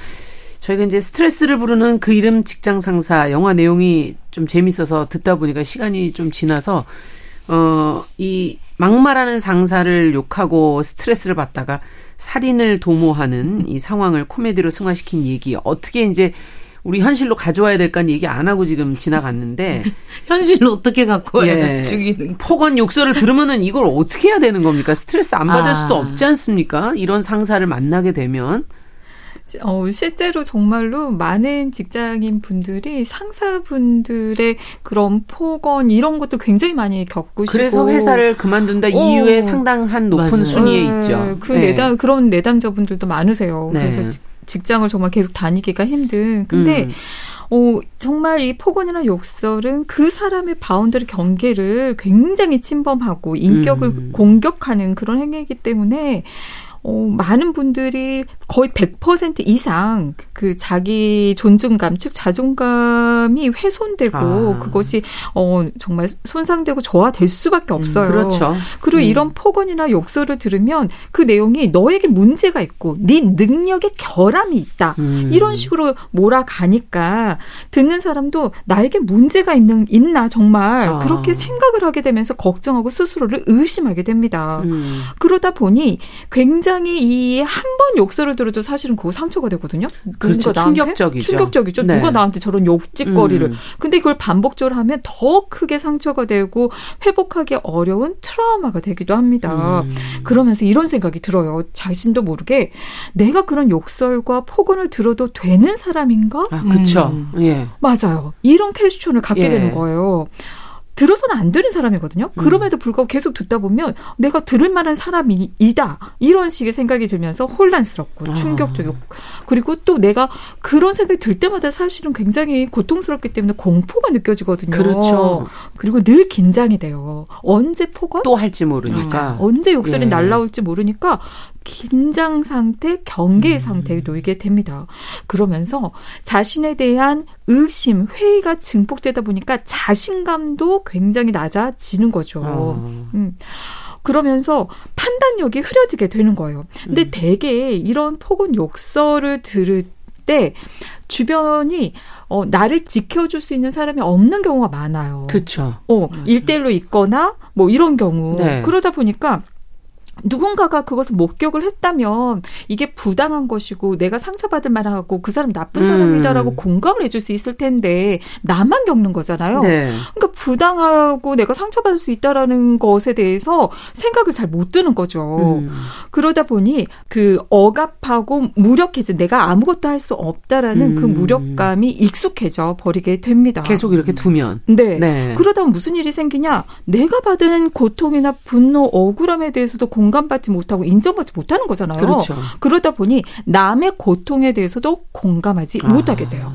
Speaker 1: 저희가 이제 스트레스를 부르는 그 이름 직장 상사 영화 내용이 좀 재밌어서 듣다 보니까 시간이 좀 지나서 어, 이 막말하는 상사를 욕하고 스트레스를 받다가 살인을 도모하는 이 상황을 코미디로 승화시킨 얘기 어떻게 이제 우리 현실로 가져와야 될까 얘기 안 하고 지금 지나갔는데
Speaker 3: 현실로 어떻게 갖고 와야 예, 죽이는
Speaker 1: 폭언 욕설을 들으면은 이걸 어떻게 해야 되는 겁니까? 스트레스 안 받을 아. 수도 없지 않습니까? 이런 상사를 만나게 되면
Speaker 5: 어, 실제로 정말로 많은 직장인 분들이 상사분들의 그런 폭언 이런 것도 굉장히 많이 겪으시고
Speaker 1: 그래서 회사를 그만둔다 어, 이유에 상당한 높은 맞아요. 순위에 네, 있죠.
Speaker 5: 그 네. 내담 그런 내담자분들도 많으세요. 네. 그래서 직장을 정말 계속 다니기가 힘든. 근데 음. 어, 정말 이 폭언이나 욕설은 그 사람의 boundary 경계를 굉장히 침범하고 인격을 음. 공격하는 그런 행위이기 때문에 어, 많은 분들이 거의 100% 이상 그 자기 존중감, 즉 자존감이 훼손되고 아. 그것이 어, 정말 손상되고 저하될 수밖에 음, 없어요.
Speaker 1: 음, 그렇죠.
Speaker 5: 그리고 음. 이런 폭언이나 욕설을 들으면 그 내용이 너에게 문제가 있고 네 능력에 결함이 있다. 음. 이런 식으로 몰아가니까 듣는 사람도 나에게 문제가 있는 있나 정말 아. 그렇게 생각을 하게 되면서 걱정하고 스스로를 의심하게 됩니다. 음. 그러다 보니 굉장히 굉장히 이 한 번 욕설을 들어도 사실은 그거 상처가 되거든요.
Speaker 1: 그렇죠. 충격적이죠.
Speaker 5: 충격적이죠. 네. 누가 나한테 저런 욕짓거리를. 음. 근데 그걸 반복적으로 하면 더 크게 상처가 되고 회복하기 어려운 트라우마가 되기도 합니다. 음. 그러면서 이런 생각이 들어요. 자신도 모르게 내가 그런 욕설과 폭언을 들어도 되는 사람인가?
Speaker 1: 아, 그렇죠. 음. 예.
Speaker 5: 맞아요. 이런 퀘스천을 갖게 예. 되는 거예요. 들어서는 안 되는 사람이거든요.
Speaker 1: 음.
Speaker 5: 그럼에도 불구하고 계속 듣다 보면 내가 들을 만한 사람이다. 이런 식의 생각이 들면서 혼란스럽고
Speaker 1: 아.
Speaker 5: 충격적이고 그리고 또 내가 그런 생각이 들 때마다 사실은 굉장히 고통스럽기 때문에 공포가 느껴지거든요.
Speaker 1: 그렇죠.
Speaker 5: 그리고 늘 긴장이 돼요. 언제 폭언?
Speaker 1: 또 할지 모르니까.
Speaker 5: 언제 욕설이
Speaker 1: 예.
Speaker 5: 날라올지 모르니까 긴장 상태, 경계
Speaker 1: 음.
Speaker 5: 상태에 놓이게 됩니다. 그러면서 자신에 대한 의심, 회의가 증폭되다 보니까 자신감도 굉장히 낮아지는 거죠.
Speaker 1: 어.
Speaker 5: 음. 그러면서 판단력이 흐려지게 되는 거예요. 근데
Speaker 1: 음.
Speaker 5: 대개 이런 폭언 욕설을 들을 때 주변이 어, 나를 지켜줄 수 있는 사람이 없는 경우가 많아요.
Speaker 1: 그렇죠.
Speaker 5: 어, 일대일로 있거나 뭐 이런 경우.
Speaker 1: 네.
Speaker 5: 그러다 보니까 누군가가 그것을 목격을 했다면 이게 부당한 것이고 내가 상처받을 만하고 그 사람이 나쁜
Speaker 1: 음.
Speaker 5: 사람이다라고 공감을 해줄 수 있을 텐데 나만 겪는 거잖아요.
Speaker 1: 네.
Speaker 5: 그러니까 부당하고 내가 상처받을 수 있다라는 것에 대해서 생각을 잘 못 드는 거죠.
Speaker 1: 음.
Speaker 5: 그러다 보니 그 억압하고 무력해져 내가 아무것도 할 수 없다라는 그
Speaker 1: 음.
Speaker 5: 무력감이 익숙해져 버리게 됩니다.
Speaker 1: 계속 이렇게 두면.
Speaker 5: 네.
Speaker 1: 네.
Speaker 5: 그러다 보면 무슨 일이 생기냐? 내가 받은 고통이나 분노, 억울함에 대해서도 공 감받지 못하고 인정받지 못하는 거잖아요.
Speaker 1: 그렇죠.
Speaker 5: 그러다 보니 남의 고통에 대해서도 공감하지
Speaker 1: 아.
Speaker 5: 못하게 돼요.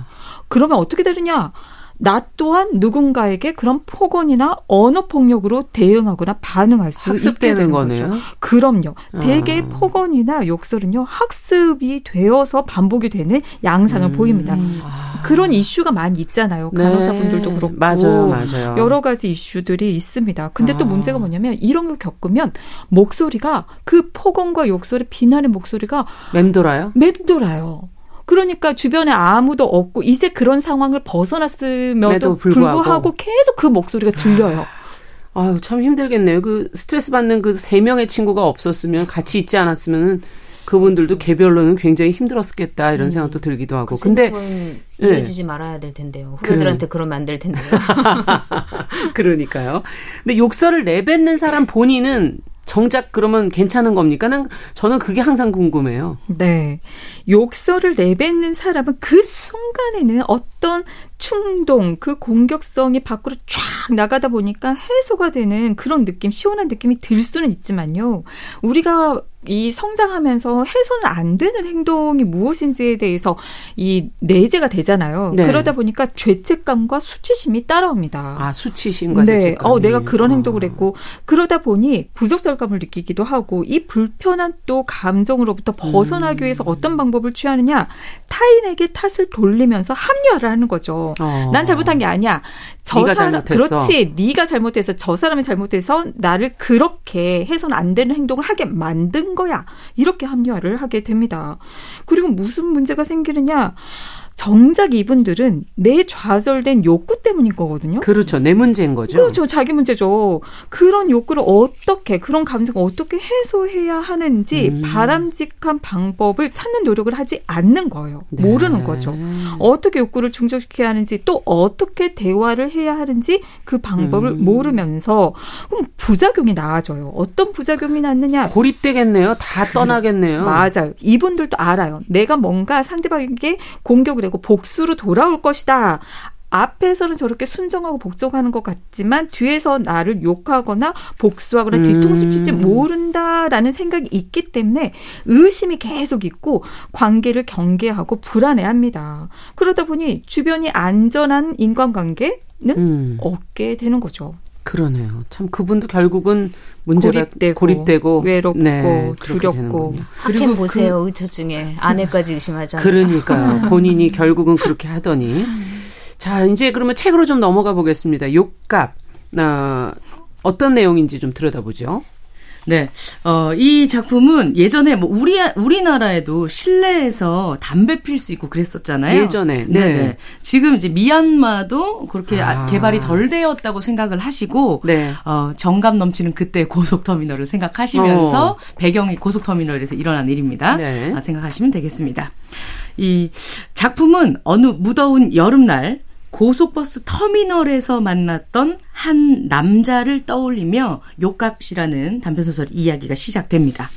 Speaker 5: 그러면 어떻게 되느냐? 나 또한 누군가에게 그런 폭언이나 언어 폭력으로 대응하거나 반응할 수 있게
Speaker 1: 학습되는
Speaker 5: 되는
Speaker 1: 거네요.
Speaker 5: 거죠. 그럼요.
Speaker 1: 아.
Speaker 5: 대개 폭언이나 욕설은요 학습이 되어서 반복이 되는 양상을 보입니다. 그런 이슈가 많이 있잖아요. 간호사분들도
Speaker 1: 음. 네.
Speaker 5: 그렇고
Speaker 1: 맞아요, 맞아요.
Speaker 5: 여러 가지 이슈들이 있습니다. 근데 또
Speaker 1: 아.
Speaker 5: 문제가 뭐냐면 이런 걸 겪으면 목소리가 그 폭언과 욕설의 비난의 목소리가
Speaker 1: 맴돌아요?
Speaker 5: 맴돌아요. 그러니까 주변에 아무도 없고 이제 그런 상황을 벗어났음에도
Speaker 1: 에도 불구하고.
Speaker 5: 불구하고. 계속 그 목소리가 들려요.
Speaker 1: 아유, 참 힘들겠네요. 그 스트레스 받는 그 세 명의 친구가 없었으면 같이 있지 않았으면 그분들도 개별로는 굉장히 힘들었겠다 이런 생각도 들기도 하고.
Speaker 4: 그
Speaker 1: 근데 예.
Speaker 4: 이어지지 말아야 될 텐데요. 후배들한테 그 러면 안 될 텐데요.
Speaker 1: 그러니까요. 근데 욕설을 내뱉는 사람 본인은 정작 그러면 괜찮은 겁니까? 난 저는 그게 항상 궁금해요.
Speaker 5: 네. 욕설을 내뱉는 사람은 그 순간에는 어떤 충동, 그 공격성이 밖으로 쫙 나가다 보니까 해소가 되는 그런 느낌, 시원한 느낌이 들 수는 있지만요. 우리가 이 성장하면서 해서는 안 되는 행동이 무엇인지에 대해서 이 내재가 되잖아요.
Speaker 1: 네.
Speaker 5: 그러다 보니까 죄책감과 수치심이 따라옵니다.
Speaker 1: 아, 수치심과
Speaker 5: 네.
Speaker 1: 죄책감이.
Speaker 5: 어, 내가 그런
Speaker 1: 아.
Speaker 5: 행동을 했고 그러다 보니 부적절감을 느끼기도 하고 이 불편한 또 감정으로부터 벗어나기 위해서
Speaker 1: 음.
Speaker 5: 어떤 방법을 취하느냐 타인에게 탓을 돌리면서 합리화를 하는 거죠.
Speaker 1: 어.
Speaker 5: 난 잘못한 게 아니야. 저
Speaker 1: 네가
Speaker 5: 사람
Speaker 1: 잘못했어.
Speaker 5: 그렇지. 네가 잘못해서 저 사람이 잘못해서 나를 그렇게 해서는 안 되는 행동을 하게 만든 거야. 이렇게 합리화를 하게 됩니다. 그리고 무슨 문제가 생기느냐? 정작 이분들은 내 좌절된 욕구 때문인 거거든요.
Speaker 1: 그렇죠. 내 문제인 거죠.
Speaker 5: 그렇죠. 자기 문제죠. 그런 욕구를 어떻게, 그런 감정을 어떻게 해소해야 하는지
Speaker 1: 음.
Speaker 5: 바람직한 방법을 찾는 노력을 하지 않는 거예요.
Speaker 1: 네.
Speaker 5: 모르는 거죠. 어떻게 욕구를 중족시켜야 하는지 또 어떻게 대화를 해야 하는지 그 방법을
Speaker 1: 음.
Speaker 5: 모르면서 그럼 부작용이 나아져요. 어떤 부작용이 났느냐?
Speaker 1: 고립되겠네요. 다 떠나겠네요.
Speaker 5: 맞아요. 이분들도 알아요. 내가 뭔가 상대방에게 공격을 하고 복수로 돌아올 것이다. 앞에서는 저렇게 순정하고 복종하는 것 같지만 뒤에서 나를 욕하거나 복수하거나
Speaker 1: 음.
Speaker 5: 뒤통수 칠지 모른다라는 생각이 있기 때문에 의심이 계속 있고 관계를 경계하고 불안해합니다. 그러다 보니 주변이 안전한 인간관계는
Speaker 1: 음,
Speaker 5: 없게 되는 거죠.
Speaker 1: 그러네요. 참 그분도 결국은 문제가
Speaker 5: 고립되고,
Speaker 1: 고립되고
Speaker 5: 외롭고
Speaker 1: 네, 그렇게
Speaker 5: 두렵고
Speaker 1: 되는군요.
Speaker 4: 학행 보세요. 의처 중에 아내까지 의심하잖아요.
Speaker 1: 그러니까요. 본인이 결국은 그렇게 하더니. 자, 이제 그러면 책으로 좀 넘어가 보겠습니다. 욕값. 아, 어떤 내용인지 좀 들여다보죠.
Speaker 3: 네. 어, 이 작품은 예전에 뭐 우리 우리나라에도 실내에서 담배 필 수 있고 그랬었잖아요.
Speaker 1: 예전에.
Speaker 3: 네.
Speaker 1: 네.
Speaker 3: 네. 지금 이제 미얀마도 그렇게
Speaker 1: 아.
Speaker 3: 아. 개발이 덜 되었다고 생각을 하시고
Speaker 1: 네.
Speaker 3: 어, 정감 넘치는 그때 고속터미널을 생각하시면서
Speaker 1: 어.
Speaker 3: 배경이 고속터미널에서 일어난 일입니다.
Speaker 1: 네.
Speaker 3: 아, 생각하시면 되겠습니다. 이 작품은 어느 무더운 여름날 고속버스 터미널에서 만났던 한 남자를 떠올리며 욕값이라는 단편소설 이야기가 시작됩니다.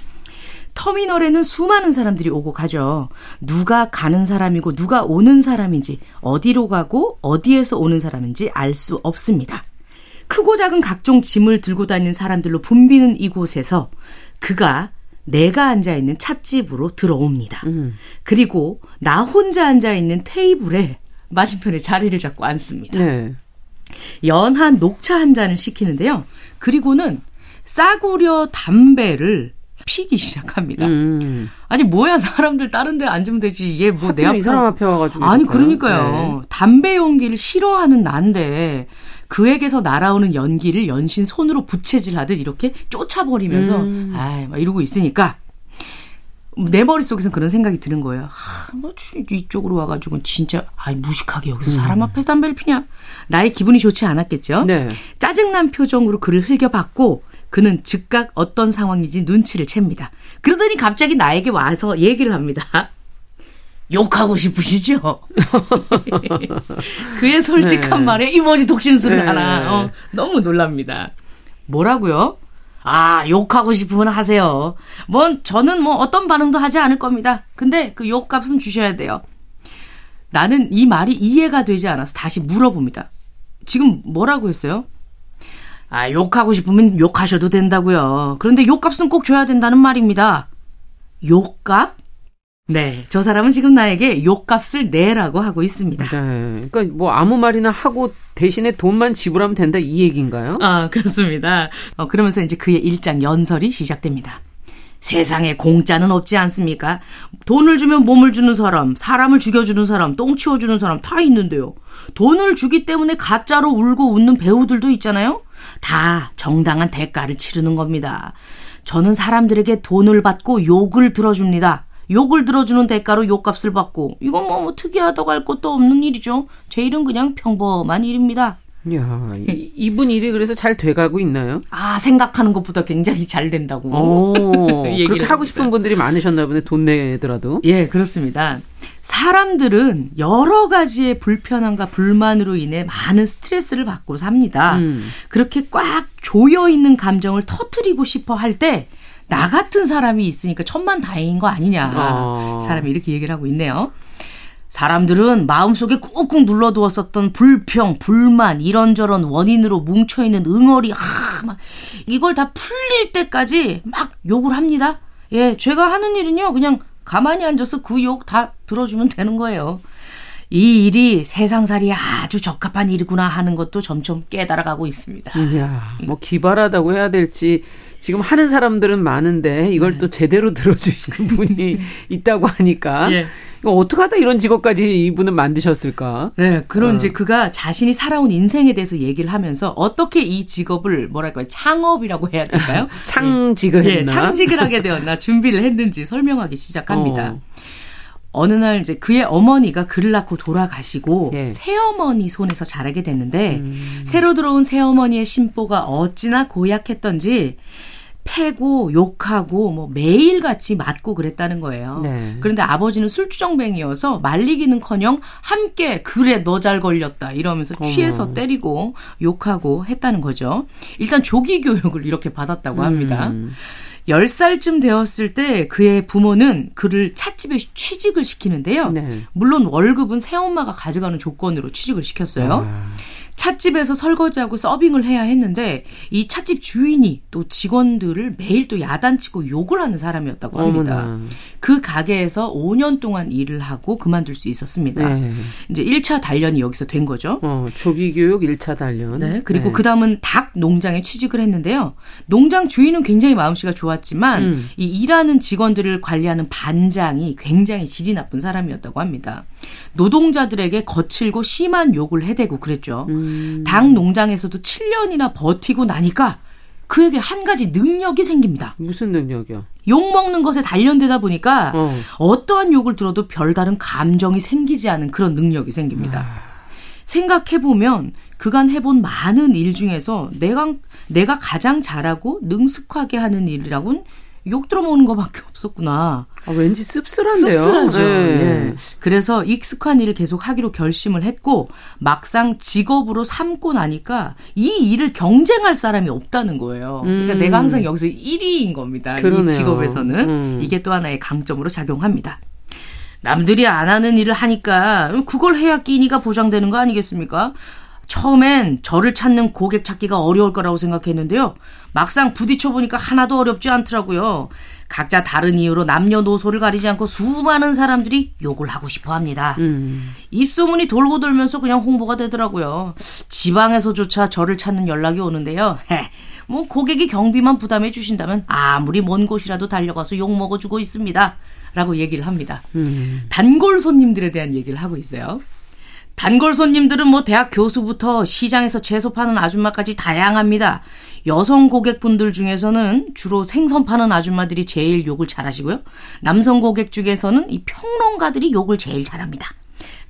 Speaker 3: 터미널에는 수많은 사람들이 오고 가죠. 누가 가는 사람이고 누가 오는 사람인지 어디로 가고 어디에서 오는 사람인지 알 수 없습니다. 크고 작은 각종 짐을 들고 다니는 사람들로 붐비는 이곳에서 그가 내가 앉아 있는 찻집으로 들어옵니다. 음. 그리고 나 혼자 앉아 있는 테이블에 맞은편에 자리를 잡고 앉습니다. 네. 연한 녹차 한 잔을 시키는데요. 그리고는 싸구려 담배를 피기 시작합니다. 음. 아니 뭐야 사람들 다른 데 앉으면 되지. 얘 뭐 내 앞에
Speaker 1: 이 사람 앞에 와가지고
Speaker 3: 아니 그러니까요. 네. 담배 연기를 싫어하는 난데 그에게서 날아오는 연기를 연신 손으로 부채질하듯 이렇게 쫓아버리면서 음. 아이 막 이러고 있으니까 내 머릿속에서 그런 생각이 드는 거예요. 아, 뭐 이쪽으로 와가지고 진짜 아이 무식하게 여기서 사람 음. 앞에서 담배를 피냐. 나의 기분이 좋지 않았겠죠. 네. 짜증난 표정으로 그를 흘겨봤고 그는 즉각 어떤 상황인지 눈치를 챕니다. 그러더니 갑자기 나에게 와서 얘기를 합니다. 욕하고 싶으시죠? 그의 솔직한 네. 말에 이모지 독심술을 네. 하나. 어, 너무 놀랍니다. 뭐라고요? 아, 욕하고 싶으면 하세요. 뭐, 저는 뭐 어떤 반응도 하지 않을 겁니다. 근데 그 욕값은 주셔야 돼요. 나는 이 말이 이해가 되지 않아서 다시 물어봅니다. 지금 뭐라고 했어요? 아, 욕하고 싶으면 욕하셔도 된다고요. 그런데 욕값은 꼭 줘야 된다는 말입니다. 욕값? 네, 저 사람은 지금 나에게 욕값을 내라고 하고 있습니다.
Speaker 1: 네, 그러니까 뭐 아무 말이나 하고 대신에 돈만 지불하면 된다 이 얘기인가요?
Speaker 3: 아, 그렇습니다. 어, 그러면서 이제 그의 일장 연설이 시작됩니다. 세상에 공짜는 없지 않습니까? 돈을 주면 몸을 주는 사람, 사람을 죽여주는 사람, 똥 치워주는 사람 다 있는데요. 돈을 주기 때문에 가짜로 울고 웃는 배우들도 있잖아요? 다 정당한 대가를 치르는 겁니다. 저는 사람들에게 돈을 받고 욕을 들어줍니다. 욕을 들어주는 대가로 욕값을 받고 이건 뭐, 뭐 특이하다고 할 것도 없는 일이죠. 제 일은 그냥 평범한 일입니다.
Speaker 1: 야, 이분 일이 그래서 잘 돼가고 있나요?
Speaker 3: 아, 생각하는 것보다 굉장히 잘 된다고.
Speaker 1: 오, 그렇게 하고 싶은 분들이 많으셨나 보네, 돈 내더라도.
Speaker 3: 예, 그렇습니다. 사람들은 여러 가지의 불편함과 불만으로 인해 많은 스트레스를 받고 삽니다. 음. 그렇게 꽉 조여 있는 감정을 터트리고 싶어 할 때, 나 같은 사람이 있으니까 천만 다행인 거 아니냐. 어. 사람이 이렇게 얘기를 하고 있네요. 사람들은 마음속에 꾹꾹 눌러두었었던 불평, 불만, 이런저런 원인으로 뭉쳐있는 응어리, 아, 막, 이걸 다 풀릴 때까지 막 욕을 합니다. 예, 제가 하는 일은요, 그냥 가만히 앉아서 그 욕 다 들어주면 되는 거예요. 이 일이 세상살이에 아주 적합한 일이구나 하는 것도 점점 깨달아가고 있습니다.
Speaker 1: 이야, 뭐 기발하다고 해야 될지 지금 하는 사람들은 많은데 이걸 네. 또 제대로 들어주시는 분이 있다고 하니까 예. 이거 어떻게 하다 이런 직업까지 이분은 만드셨을까?
Speaker 3: 네, 그런 어. 이제 그가 자신이 살아온 인생에 대해서 얘기를 하면서 어떻게 이 직업을 뭐랄까요 창업이라고 해야 될까요?
Speaker 1: 창직을 예. 했나?
Speaker 3: 예, 창직을 하게 되었나 준비를 했는지 설명하기 시작합니다. 어. 어느 날 이제 그의 어머니가 그를 낳고 돌아가시고 예. 새어머니 손에서 자라게 됐는데 음. 새로 들어온 새어머니의 심보가 어찌나 고약했던지 패고 욕하고 뭐 매일같이 맞고 그랬다는 거예요. 네. 그런데 아버지는 술주정뱅이어서 말리기는커녕 함께 그래 너 잘 걸렸다 이러면서 취해서 어머. 때리고 욕하고 했다는 거죠. 일단 조기 교육을 이렇게 받았다고 합니다. 음. 10살쯤 되었을 때 그의 부모는 그를 찻집에 취직을 시키는데요. 네. 물론 월급은 새엄마가 가져가는 조건으로 취직을 시켰어요. 아. 찻집에서 설거지하고 서빙을 해야 했는데 이 찻집 주인이 또 직원들을 매일 또 야단치고 욕을 하는 사람이었다고 합니다. 어머나. 그 가게에서 5년 동안 일을 하고 그만둘 수 있었습니다. 네. 이제 1차 단련이 여기서 된 거죠.
Speaker 1: 어, 조기 교육 1차 단련.
Speaker 3: 네. 그리고 네. 그다음은 닭 농장에 취직을 했는데요. 농장 주인은 굉장히 마음씨가 좋았지만 음. 이 일하는 직원들을 관리하는 반장이 굉장히 질이 나쁜 사람이었다고 합니다. 노동자들에게 거칠고 심한 욕을 해대고 그랬죠. 음. 닭 농장에서도 7년이나 버티고 나니까 그에게 한 가지 능력이 생깁니다.
Speaker 1: 무슨 능력이요?
Speaker 3: 욕 먹는 것에 단련되다 보니까 어. 떠한 욕을 들어도 별다른 감정이 생기지 않은 그런 능력이 생깁니다. 아. 생각해보면 그간 해본 많은 일 중에서 내가, 내가 가장 잘하고 능숙하게 하는 일이라고는 욕 들어먹는 것밖에 없었구나.
Speaker 1: 아, 왠지 씁쓸한데요.
Speaker 3: 씁쓸하죠. 네. 예. 그래서 익숙한 일을 계속 하기로 결심을 했고 막상 직업으로 삼고 나니까 이 일을 경쟁할 사람이 없다는 거예요. 그러니까 음. 내가 항상 여기서 1위인 겁니다. 그러네요. 이 직업에서는 음. 이게 또 하나의 강점으로 작용합니다. 남들이 안 하는 일을 하니까 그걸 해야 끼니가 보장되는 거 아니겠습니까? 처음엔 저를 찾는 고객 찾기가 어려울 거라고 생각했는데요. 막상 부딪혀 보니까 하나도 어렵지 않더라고요. 각자 다른 이유로 남녀노소를 가리지 않고 수많은 사람들이 욕을 하고 싶어 합니다. 음. 입소문이 돌고 돌면서 그냥 홍보가 되더라고요. 지방에서조차 저를 찾는 연락이 오는데요. 뭐 고객이 경비만 부담해 주신다면 아무리 먼 곳이라도 달려가서 욕 먹어주고 있습니다. 라고 얘기를 합니다. 음. 단골 손님들에 대한 얘기를 하고 있어요. 단골 손님들은 뭐 대학 교수부터 시장에서 채소 파는 아줌마까지 다양합니다. 여성 고객분들 중에서는 주로 생선 파는 아줌마들이 제일 욕을 잘하시고요. 남성 고객 중에서는 이 평론가들이 욕을 제일 잘합니다.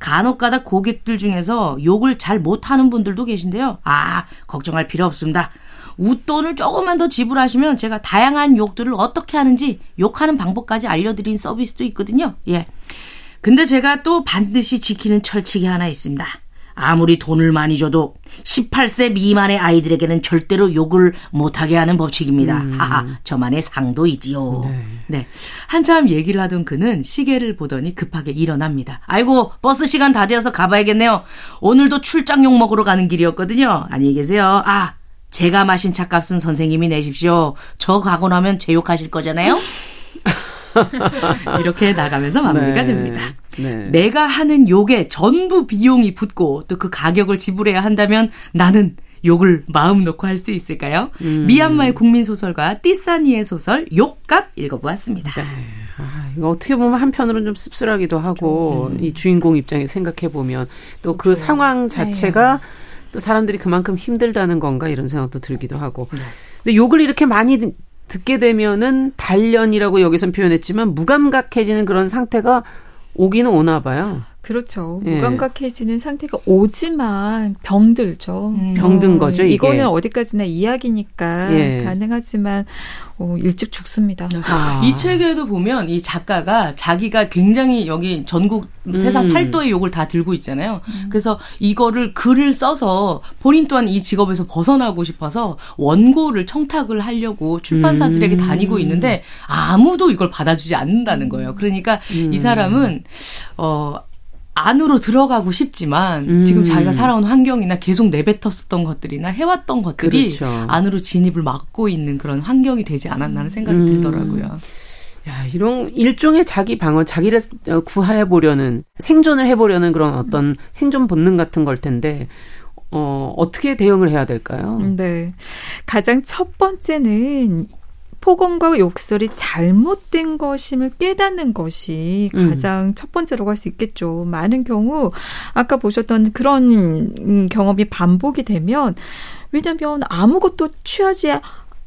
Speaker 3: 간혹가다 고객들 중에서 욕을 잘 못하는 분들도 계신데요. 아, 걱정할 필요 없습니다. 웃돈을 조금만 더 지불하시면 제가 다양한 욕들을 어떻게 하는지 욕하는 방법까지 알려드린 서비스도 있거든요. 예. 근데 제가 또 반드시 지키는 철칙이 하나 있습니다. 아무리 돈을 많이 줘도 18세 미만의 아이들에게는 절대로 욕을 못하게 하는 법칙입니다. 음. 하하, 저만의 상도이지요. 네. 네. 한참 얘기를 하던 그는 시계를 보더니 급하게 일어납니다. 아이고, 버스 시간 다 되어서 가봐야겠네요. 오늘도 출장 욕 먹으러 가는 길이었거든요. 안녕히 계세요. 아, 제가 마신 차값은 선생님이 내십시오. 저 가고 나면 제 욕하실 거잖아요. 이렇게 나가면서 마무리가 네. 됩니다. 네. 내가 하는 욕에 전부 비용이 붙고 또 그 가격을 지불해야 한다면 나는 욕을 마음 놓고 할 수 있을까요? 음. 미얀마의 국민 소설가 띠사니의 소설 욕값 읽어보았습니다. 네.
Speaker 1: 아, 이거 어떻게 보면 한편으로는 좀 씁쓸하기도 하고 음. 이 주인공 입장에 생각해 보면 또그 상황 자체가 네. 또 사람들이 그만큼 힘들다는 건가 이런 생각도 들기도 하고. 네. 근데 욕을 이렇게 많이 듣게 되면은 단련이라고 여기선 표현했지만 무감각해지는 그런 상태가 오기는 오나 봐요.
Speaker 5: 그렇죠. 예. 무감각해지는 상태가 오지만 병들죠.
Speaker 1: 음. 병든 거죠. 이게.
Speaker 5: 이거는 어디까지나 이야기니까 예. 가능하지만 어, 일찍 죽습니다.
Speaker 3: 아. 이 책에도 보면 이 작가가 자기가 굉장히 여기 전국 음. 세상 팔도의 욕을 다 들고 있잖아요. 음. 그래서 이거를 글을 써서 본인 또한 이 직업에서 벗어나고 싶어서 원고를 청탁을 하려고 출판사들에게 음. 다니고 있는데 아무도 이걸 받아주지 않는다는 거예요. 그러니까 이 음. 사람은 어 안으로 들어가고 싶지만 음. 지금 자기가 살아온 환경이나 계속 내뱉었었던 것들이나 해왔던 것들이 그렇죠. 안으로 진입을 막고 있는 그런 환경이 되지 않았나 하는 생각이 음. 들더라고요.
Speaker 1: 야, 이런 일종의 자기 방어, 자기를 구해 보려는 생존을 해 보려는 그런 어떤 생존 본능 같은 걸 텐데 어, 어떻게 대응을 해야 될까요?
Speaker 5: 네. 가장 첫 번째는 폭언과 욕설이 잘못된 것임을 깨닫는 것이 음. 가장 음. 첫 번째라고 할수 있겠죠. 많은 경우 아까 보셨던 그런 경험이 반복이 되면 왜냐하면 아무것도 취하지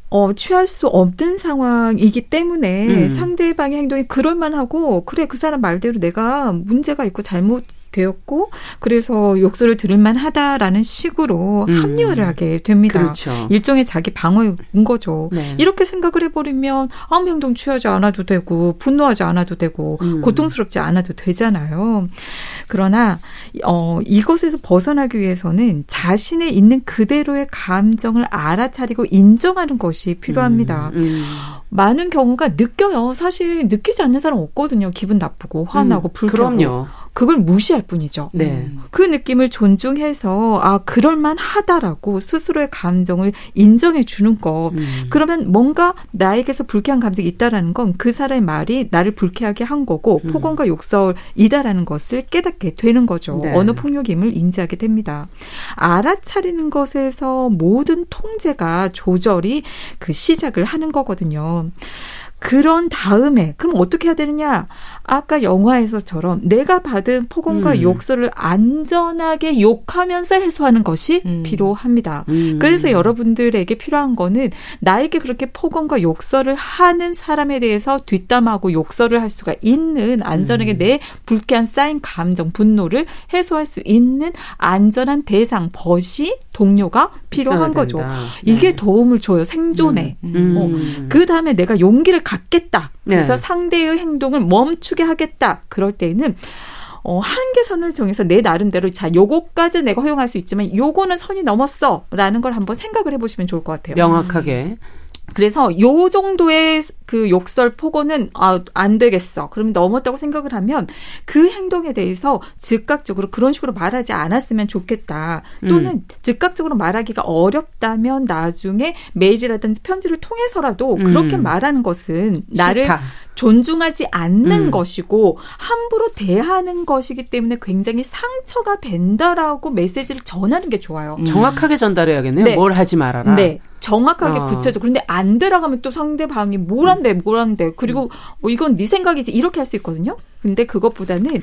Speaker 5: 어, 취할 수 없는 상황이기 때문에 음. 상대방의 행동이 그럴만하고 그래 그 사람 말대로 내가 문제가 있고 잘못 되었고 그래서 욕설을 들을 만 하다라는 식으로 음. 합리화를 하게 됩니다. 그렇죠. 일종의 자기 방어인 거죠. 네. 이렇게 생각을 해버리면 아무 행동 취하지 않아도 되고 분노하지 않아도 되고 음. 고통스럽지 않아도 되잖아요. 그러나 어, 이것에서 벗어나기 위해서는 자신의 있는 그대로의 감정을 알아차리고 인정하는 것이 필요합니다. 음. 음. 많은 경우가 느껴요. 사실 느끼지 않는 사람 없거든요. 기분 나쁘고 화나고 음. 불쾌하고. 그럼요. 그걸 무시할 뿐이죠. 네. 그 느낌을 존중해서 아 그럴만 하다라고 스스로의 감정을 인정해 주는 거. 음. 그러면 뭔가 나에게서 불쾌한 감정이 있다라는 건 그 사람의 말이 나를 불쾌하게 한 거고 음. 폭언과 욕설이다라는 것을 깨닫게 되는 거죠. 네. 언어 폭력임을 인지하게 됩니다. 알아차리는 것에서 모든 통제가 조절이 그 시작을 하는 거거든요. 그런 다음에 그럼 어떻게 해야 되느냐? 아까 영화에서처럼 내가 받은 폭언과 음. 욕설을 안전하게 욕하면서 해소하는 것이 음. 필요합니다. 음. 그래서 여러분들에게 필요한 거는 나에게 그렇게 폭언과 욕설을 하는 사람에 대해서 뒷담하고 욕설을 할 수가 있는 안전하게 음. 내 불쾌한 쌓인 감정, 분노를 해소할 수 있는 안전한 대상, 벗이 동료가 필요한 거죠. 네. 이게 도움을 줘요 생존에. 음. 어. 그 다음에 내가 용기를 갖겠다. 그래서 네. 상대의 행동을 멈추 게 하겠다. 그럴 때에는 어, 한계선을 정해서 내 나름대로 자, 요거까지 내가 허용할 수 있지만 요거는 선이 넘었어. 라는 걸 한번 생각을 해보시면 좋을 것 같아요.
Speaker 1: 명확하게.
Speaker 5: 그래서 요 정도의 그 욕설 폭언은 아, 안 되겠어. 그러면 넘었다고 생각을 하면 그 행동에 대해서 즉각적으로 그런 식으로 말하지 않았으면 좋겠다. 또는 음. 즉각적으로 말하기가 어렵다면 나중에 메일이라든지 편지를 통해서라도 그렇게 음. 말하는 것은 나를 싫다. 존중하지 않는 음. 것이고 함부로 대하는 것이기 때문에 굉장히 상처가 된다라고 메시지를 전하는 게 좋아요.
Speaker 1: 음. 정확하게 전달해야겠네요. 네. 뭘 하지 말아라.
Speaker 5: 네. 정확하게 어. 붙여줘. 그런데 안 들어가면 또 상대방이 뭘 한대, 뭘 한대. 그리고 어, 이건 네 생각이지. 이렇게 할 수 있거든요. 근데 그것보다는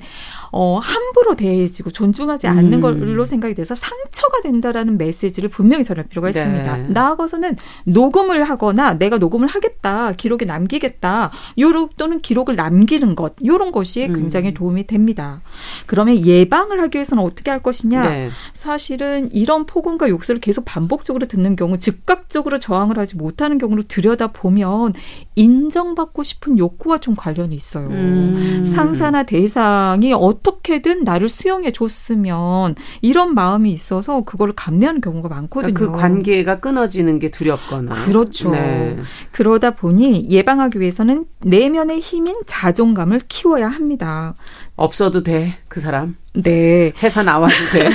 Speaker 5: 어, 함부로 대해지고 존중하지 않는 음. 걸로 생각이 돼서 상처가 된다라는 메시지를 분명히 전할 필요가 네. 있습니다. 네. 나아가서는 녹음을 하거나 내가 녹음을 하겠다, 기록에 남기겠다, 요런 또는 기록을 남기는 것, 요런 것이 음. 굉장히 도움이 됩니다. 그러면 예방을 하기 위해서는 어떻게 할 것이냐? 네. 사실은 이런 폭언과 욕설을 계속 반복적으로 듣는 경우 즉각적으로 저항을 하지 못하는 경우를 들여다 보면 인정받고 싶은 욕구와 좀 관련이 있어요. 음. 상사나 대상이 어떻게든 나를 수용해 줬으면 이런 마음이 있어서 그걸 감내하는 경우가 많거든요.
Speaker 1: 그러니까 그 관계가 끊어지는 게 두렵거나.
Speaker 5: 그렇죠. 네. 그러다 보니 예방하기 위해서는 내면의 힘인 자존감을 키워야 합니다.
Speaker 1: 없어도 돼, 그 사람.
Speaker 5: 네.
Speaker 1: 회사 나와도 돼.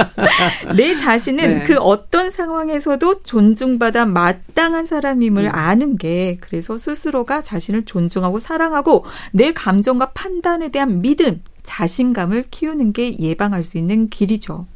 Speaker 5: 내 자신은 네. 그 어떤 상황에서도 존중받아 마땅한 사람임을 음. 아는 게 그래서 스스로가 자신을 존중하고 사랑하고 내 감정과 판단에 대한 믿음, 자신감을 키우는 게 예방할 수 있는 길이죠.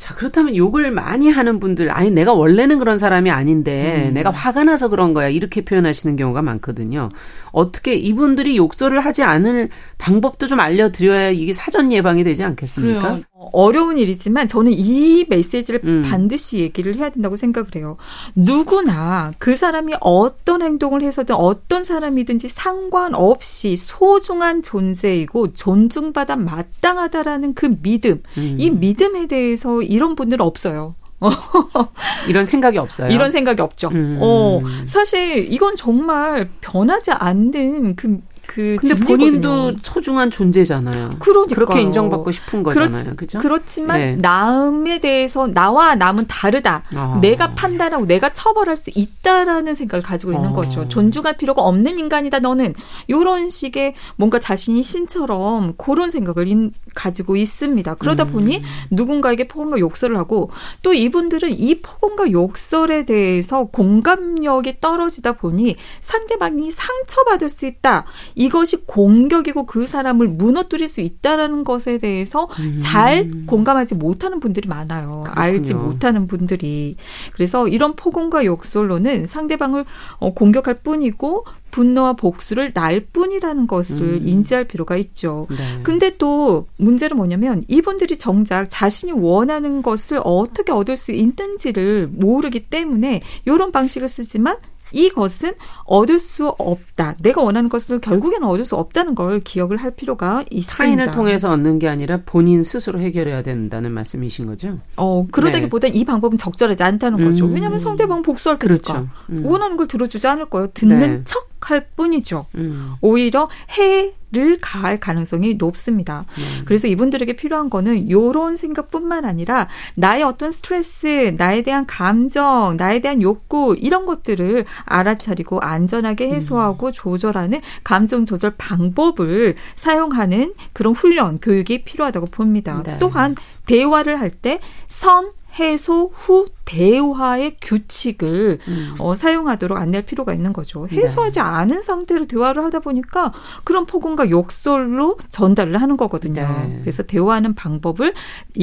Speaker 1: 자, 그렇다면 욕을 많이 하는 분들, 아니, 내가 원래는 그런 사람이 아닌데, 음. 내가 화가 나서 그런 거야. 이렇게 표현하시는 경우가 많거든요. 어떻게 이분들이 욕설을 하지 않을 방법도 좀 알려드려야 이게 사전 예방이 되지 않겠습니까? 그래요.
Speaker 5: 어려운 일이지만 저는 이 메시지를 음. 반드시 얘기를 해야 된다고 생각을 해요. 누구나 그 사람이 어떤 행동을 해서든 어떤 사람이든지 상관없이 소중한 존재이고 존중받아 마땅하다라는 그 믿음, 음. 이 믿음에 대해서 이런 분들은 없어요.
Speaker 1: 이런 생각이 없어요.
Speaker 5: 이런 생각이 없죠. 음. 어, 사실 이건 정말 변하지 않는 그
Speaker 1: 그 근데 본인도 소중한 존재잖아요.
Speaker 5: 그러니까
Speaker 1: 그렇게 인정받고 싶은 거잖아요. 그렇죠?
Speaker 5: 그렇지만 네. 남에 대해서 나와 남은 다르다. 어. 내가 판단하고 내가 처벌할 수 있다라는 생각을 가지고 있는 어. 거죠. 존중할 필요가 없는 인간이다 너는. 요런 식의 뭔가 자신이 신처럼 그런 생각을 인, 가지고 있습니다. 그러다 음. 보니 누군가에게 폭언과 욕설을 하고 또 이분들은 이 폭언과 욕설에 대해서 공감력이 떨어지다 보니 상대방이 상처받을 수 있다. 이것이 공격이고 그 사람을 무너뜨릴 수 있다라는 것에 대해서 음. 잘 공감하지 못하는 분들이 많아요. 그렇군요. 알지 못하는 분들이. 그래서 이런 폭언과 욕설로는 상대방을 어, 공격할 뿐이고 분노와 복수를 날 뿐이라는 것을 음. 인지할 필요가 있죠. 네. 근데 또 문제는 뭐냐면 이분들이 정작 자신이 원하는 것을 어떻게 얻을 수 있는지를 모르기 때문에 이런 방식을 쓰지만 이것은 얻을 수 없다. 내가 원하는 것을 결국에는 얻을 수 없다는 걸 기억을 할 필요가 있습니다.
Speaker 1: 타인을 통해서 얻는 게 아니라 본인 스스로 해결해야 된다는 말씀이신 거죠?
Speaker 5: 어, 그러다기보다 네. 이 방법은 적절하지 않다는 거죠. 음. 왜냐하면 상대방 복수할 테니까. 그렇죠. 음. 원하는 걸 들어주지 않을 거예요. 듣는 네. 척 할 뿐이죠. 음. 오히려 해를 가할 가능성이 높습니다. 음. 그래서 이분들에게 필요한 거는 요런 생각뿐만 아니라 나의 어떤 스트레스, 나에 대한 감정, 나에 대한 욕구 이런 것들을 알아차리고 안전하게 해소하고 음. 조절하는 감정 조절 방법을 사용하는 그런 훈련, 교육이 필요하다고 봅니다. 네. 또한 대화를 할 때 선, 해소 후 대화의 규칙을 음. 어, 사용하도록 안내할 필요가 있는 거죠. 네. 해소하지 네. 않은 상태로 대화를 하다 보니까 그런 폭언과 욕설로 전달을 하는 거거든요. 네. 그래서 대화하는 방법을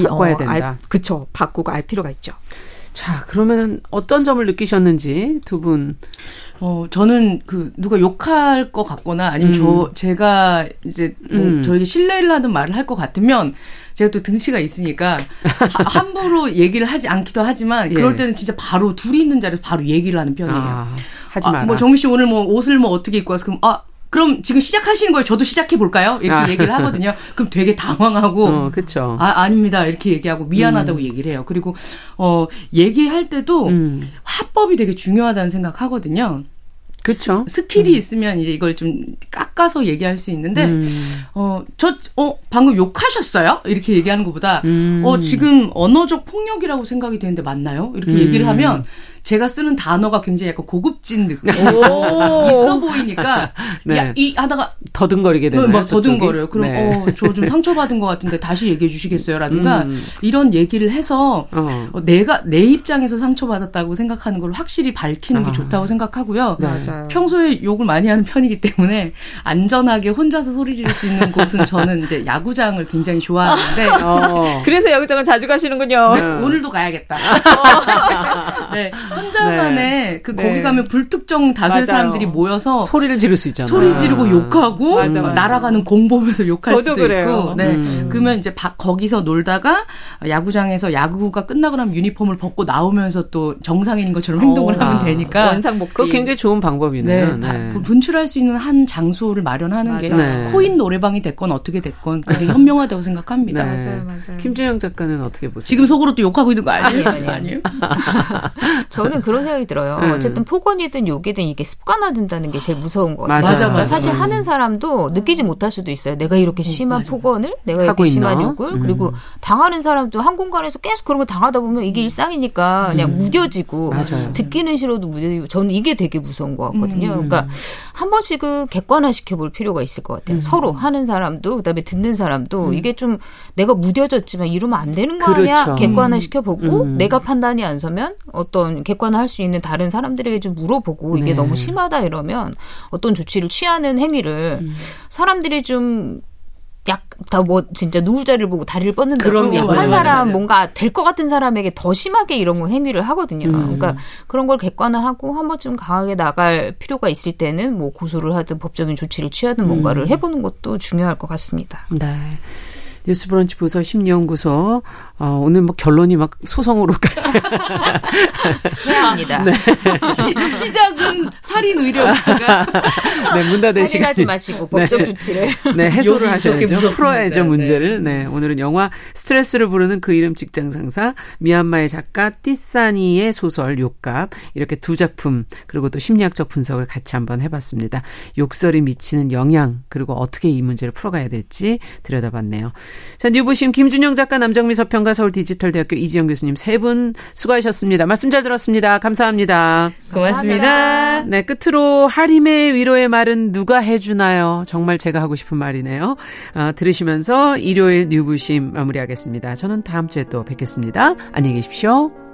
Speaker 1: 바꿔야 어, 된다.
Speaker 5: 알, 그쵸. 바꾸고 알 필요가 있죠.
Speaker 1: 자, 그러면 어떤 점을 느끼셨는지 두 분.
Speaker 3: 어, 저는 그 누가 욕할 것 같거나 아니면 음. 저 제가 이제 뭐 음. 저에게 신뢰를 하는 말을 할 것 같으면 제가 또 등치가 있으니까 함부로 얘기를 하지 않기도 하지만 예. 그럴 때는 진짜 바로 둘이 있는 자리에서 바로 얘기를 하는 편이에요. 아,
Speaker 1: 하지 마. 아,
Speaker 3: 뭐 정미 씨 오늘 뭐 옷을 뭐 어떻게 입고 와서 그럼 아 그럼 지금 시작하시는 거예요. 저도 시작해 볼까요? 이렇게 아. 얘기를 하거든요. 그럼 되게 당황하고
Speaker 1: 어, 그렇죠.
Speaker 3: 아 아닙니다. 이렇게 얘기하고 미안하다고 음. 얘기를 해요. 그리고 어 얘기할 때도 음. 화법이 되게 중요하다는 생각하거든요.
Speaker 1: 그렇죠.
Speaker 3: 스킬이 음. 있으면 이제 이걸 좀 깎아서 얘기할 수 있는데 음. 어저 어 방금 욕하셨어요? 이렇게 얘기하는 것보다 음. 어 지금 언어적 폭력이라고 생각이 되는데 맞나요? 이렇게 얘기를 음. 하면 제가 쓰는 단어가 굉장히 약간 고급진 느낌 있어 보이니까
Speaker 1: 네.
Speaker 3: 야, 이 하다가
Speaker 1: 더듬거리게 되나요?
Speaker 3: 막 더듬거려요. 그럼
Speaker 1: 네.
Speaker 3: 어, 저 좀 상처받은 것 같은데 다시 얘기해 주시겠어요?라든가
Speaker 1: 음.
Speaker 3: 이런 얘기를 해서
Speaker 1: 어.
Speaker 3: 어, 내가 내 입장에서 상처받았다고 생각하는 걸 확실히 밝히는 게
Speaker 1: 아.
Speaker 3: 좋다고 생각하고요.
Speaker 1: 네.
Speaker 5: 맞아요.
Speaker 3: 평소에 욕을 많이 하는 편이기 때문에 안전하게 혼자서 소리 지를 수 있는 곳은 저는 이제 야구장을 굉장히 좋아하는데
Speaker 1: 어.
Speaker 5: 그래서 야구장을 자주 가시는군요.
Speaker 3: 네, 오늘도 가야겠다. 네, 혼자만의 그 거기
Speaker 5: 네.
Speaker 3: 가면 불특정 다수의
Speaker 5: 맞아요.
Speaker 3: 사람들이 모여서
Speaker 1: 소리를 지를 수 있잖아요.
Speaker 3: 소리 지르고 욕하고
Speaker 5: 맞아,
Speaker 3: 막
Speaker 5: 맞아.
Speaker 3: 날아가는 공 보면서 욕할
Speaker 5: 저도
Speaker 3: 수도
Speaker 5: 그래요.
Speaker 3: 있고. 네.
Speaker 1: 음.
Speaker 3: 그러면 이제 바- 거기서 놀다가 야구장에서 야구가 끝나고 나면 유니폼을 벗고 나오면서 또 정상인인 것처럼 행동을
Speaker 5: 어,
Speaker 3: 하면
Speaker 1: 아.
Speaker 3: 되니까
Speaker 5: 원상복귀.
Speaker 1: 그거 굉장히 좋은 방법이네요.
Speaker 3: 네, 바- 분출할 수 있는 한 장소를 마련하는 게
Speaker 1: 맞아요.
Speaker 3: 코인 노래방이 됐건 어떻게 됐건 그게 현명하다고 생각합니다.
Speaker 1: 네.
Speaker 5: 맞아요, 맞아요.
Speaker 1: 김준영 작가는 어떻게 보세요?
Speaker 3: 지금 속으로 또 욕하고 있는 거 아니에요?
Speaker 4: 아니에요, 아니에요. 저는 그런 생각이 들어요.
Speaker 1: 음.
Speaker 4: 어쨌든 폭언이든 욕이든 이게 습관화된다는 게 제일 무서운 것
Speaker 1: 맞아요.
Speaker 4: 같아요.
Speaker 3: 맞아,
Speaker 4: 그러니까
Speaker 3: 맞아.
Speaker 4: 사실
Speaker 1: 음.
Speaker 4: 하는 사람도 느끼지 못할 수도 있어요. 내가 이렇게 심한
Speaker 3: 맞아.
Speaker 4: 폭언을, 내가 이렇게 심한
Speaker 1: 있나?
Speaker 4: 욕을,
Speaker 1: 음.
Speaker 4: 그리고 당하는 사람도 한 공간에서 계속 그런 걸 당하다 보면 이게 일상이니까 그냥 무뎌지고. 듣기는 싫어도 무뎌지고 저는 이게 되게 무서운 것 같거든요.
Speaker 3: 음.
Speaker 4: 그러니까 한 번씩은 객관화 시켜볼 필요가 있을 것 같아요. 서로 하는 사람도 그다음에 듣는 사람도 이게 좀 내가 무뎌졌지만 이러면 안 되는 거 아니야?
Speaker 1: 그렇죠.
Speaker 4: 객관화 시켜보고
Speaker 1: 음.
Speaker 4: 내가 판단이 안 서면 어떤 객 관화할 수 있는 다른 사람들에게 좀 물어보고 이게
Speaker 1: 네.
Speaker 4: 너무 심하다 이러면 어떤 조치를 취하는 행위를
Speaker 1: 음.
Speaker 4: 사람들이 좀 약, 다 뭐, 진짜 누울 자리를 보고 다리를 뻗는다고
Speaker 1: 그럼요.
Speaker 4: 약한
Speaker 3: 맞아요,
Speaker 4: 사람,
Speaker 3: 맞아요.
Speaker 4: 뭔가 될 것 같은 사람에게 더 심하게 이런 거 행위를 하거든요.
Speaker 1: 음.
Speaker 4: 그러니까 그런 걸 객관화하고 한 번쯤 강하게 나갈 필요가 있을 때는 뭐 고소를 하든 법적인 조치를 취하든
Speaker 1: 음.
Speaker 4: 뭔가를 해보는 것도 중요할 것 같습니다.
Speaker 1: 네. 뉴스브런치 부서 심리연구소 어, 오늘 뭐 결론이 막 소송으로까지
Speaker 4: 해야 합니다.
Speaker 1: 네.
Speaker 3: 시, 시작은 살인 의료가가
Speaker 1: 네, 문 닫을
Speaker 4: 살인하지
Speaker 1: 시간이
Speaker 4: 마시고 법적 조치를.
Speaker 1: 네, 해소를 하셔야죠. 풀어야죠,
Speaker 3: 네.
Speaker 1: 문제를. 네. 오늘은 영화 스트레스를 부르는 그 이름 직장 상사, 미얀마의 작가 띠사니의 소설 욕갑, 이렇게 두 작품, 그리고 또 심리학적 분석을 같이 한번 해봤습니다. 욕설이 미치는 영향, 그리고 어떻게 이 문제를 풀어가야 될지 들여다봤네요. 자, 뉴부심 김준영 작가, 남정미 서평가, 서울 디지털대학교 이지영 교수님 세 분 수고하셨습니다. 말씀 잘 들었습니다. 감사합니다.
Speaker 3: 고맙습니다.
Speaker 1: 네, 끝으로 하림의 위로의 말은 누가 해주나요? 정말 제가 하고 싶은 말이네요. 아, 들으시면서 일요일 뉴부심 마무리하겠습니다. 저는 다음 주에 또 뵙겠습니다. 안녕히 계십시오.